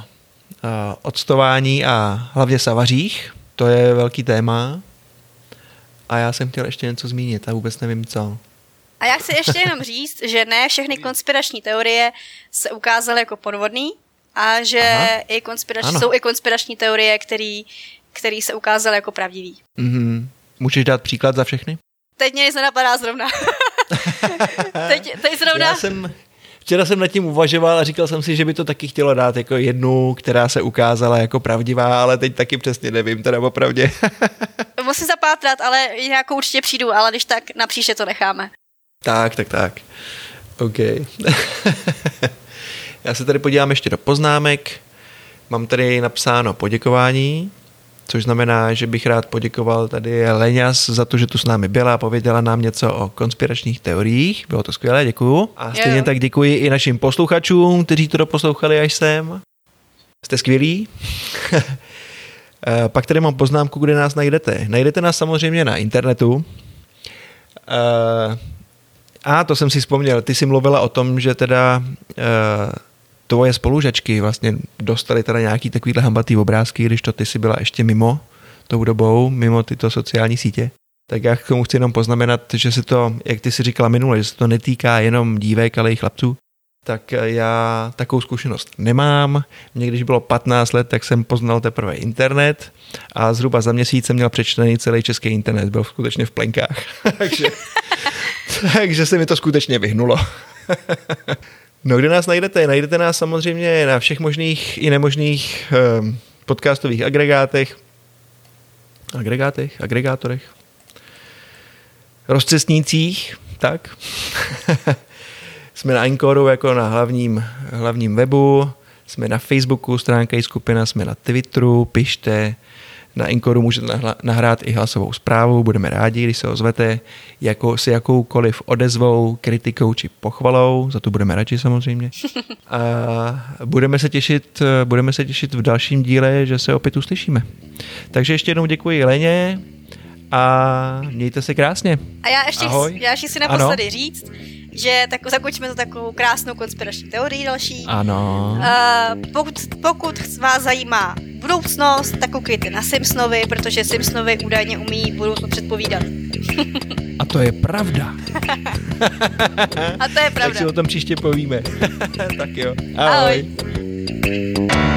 odstování a hlavně savařích, to je velký téma. A já jsem chtěl ještě něco zmínit a vůbec nevím co. A já chci ještě jenom říct, že ne všechny konspirační teorie se ukázaly jako podvodný a že i konspirační, jsou i konspirační teorie, které se ukázaly jako pravdivý. Mm-hmm. Můžeš dát příklad za všechny? Teď mě nic nenapadá zrovna. [LAUGHS] teď, teď zrovna... Já jsem, včera jsem nad tím uvažoval a říkal jsem si, že by to taky chtělo dát jako jednu, která se ukázala jako pravdivá, ale teď taky přesně nevím, teda opravdě. [LAUGHS] Musím zapátrat, ale nějakou určitě přijdu, ale když tak na příště to necháme. Tak, tak, tak. OK. [LAUGHS] Já se tady podívám ještě do poznámek. Mám tady napsáno poděkování, což znamená, že bych rád poděkoval tady Leňas za to, že tu s námi byla a pověděla nám něco o konspiračních teoriích. Bylo to skvělé, děkuju. A stejně tak děkuji i našim posluchačům, kteří to doposlouchali až sem. Jste skvělí. [LAUGHS] Eh, pak tady mám poznámku, kde nás najdete. Najdete nás samozřejmě na internetu. Eh, a to jsem si vzpomněl, ty jsi mluvila o tom, že teda uh, tvoje spolužačky vlastně dostali teda nějaký takovýhle hambatý obrázky, když to ty jsi byla ještě mimo tou dobou, mimo tyto sociální sítě. Tak já k tomu chci jenom poznamenat, že se to, jak ty si říkala minule, že se to netýká jenom dívek, ale i chlapců, tak já takovou zkušenost nemám. Mně když bylo 15 let, tak jsem poznal teprve internet a zhruba za měsíc jsem měl přečtený celý český internet, byl skutečně v plenkách. [LAUGHS] takže, takže se mi to skutečně vyhnulo. [LAUGHS] No, kde nás najdete? Najdete nás samozřejmě na všech možných i nemožných um, podcastových agregátech, agregátech, agregátorech, rozcestnících, tak. [LAUGHS] jsme na Anchoru jako na hlavním, hlavním webu, jsme na Facebooku, stránka i skupina, jsme na Twitteru, pište, na Inkoru můžete nahrát i hlasovou zprávu, budeme rádi, když se ozvete jako, s jakoukoliv odezvou, kritikou či pochvalou, za to budeme radši samozřejmě. [LAUGHS] A budeme se těšit, budeme se těšit v dalším díle, že se opět uslyšíme. Takže ještě jednou děkuji Leně a mějte se krásně. A já ještě, Ahoj. já ještě si naposledy ano. říct, že tak zakončíme to takovou krásnou konspirační teorii další. Ano. Uh, pokud, pokud vás zajímá budoucnost, tak koukejte na Simpsonovi, protože Simpsonovi údajně umí budoucnost předpovídat. A to je pravda. A to je pravda. tak si o tom příště povíme. [LAUGHS] tak jo. Ahoj. Ahoj.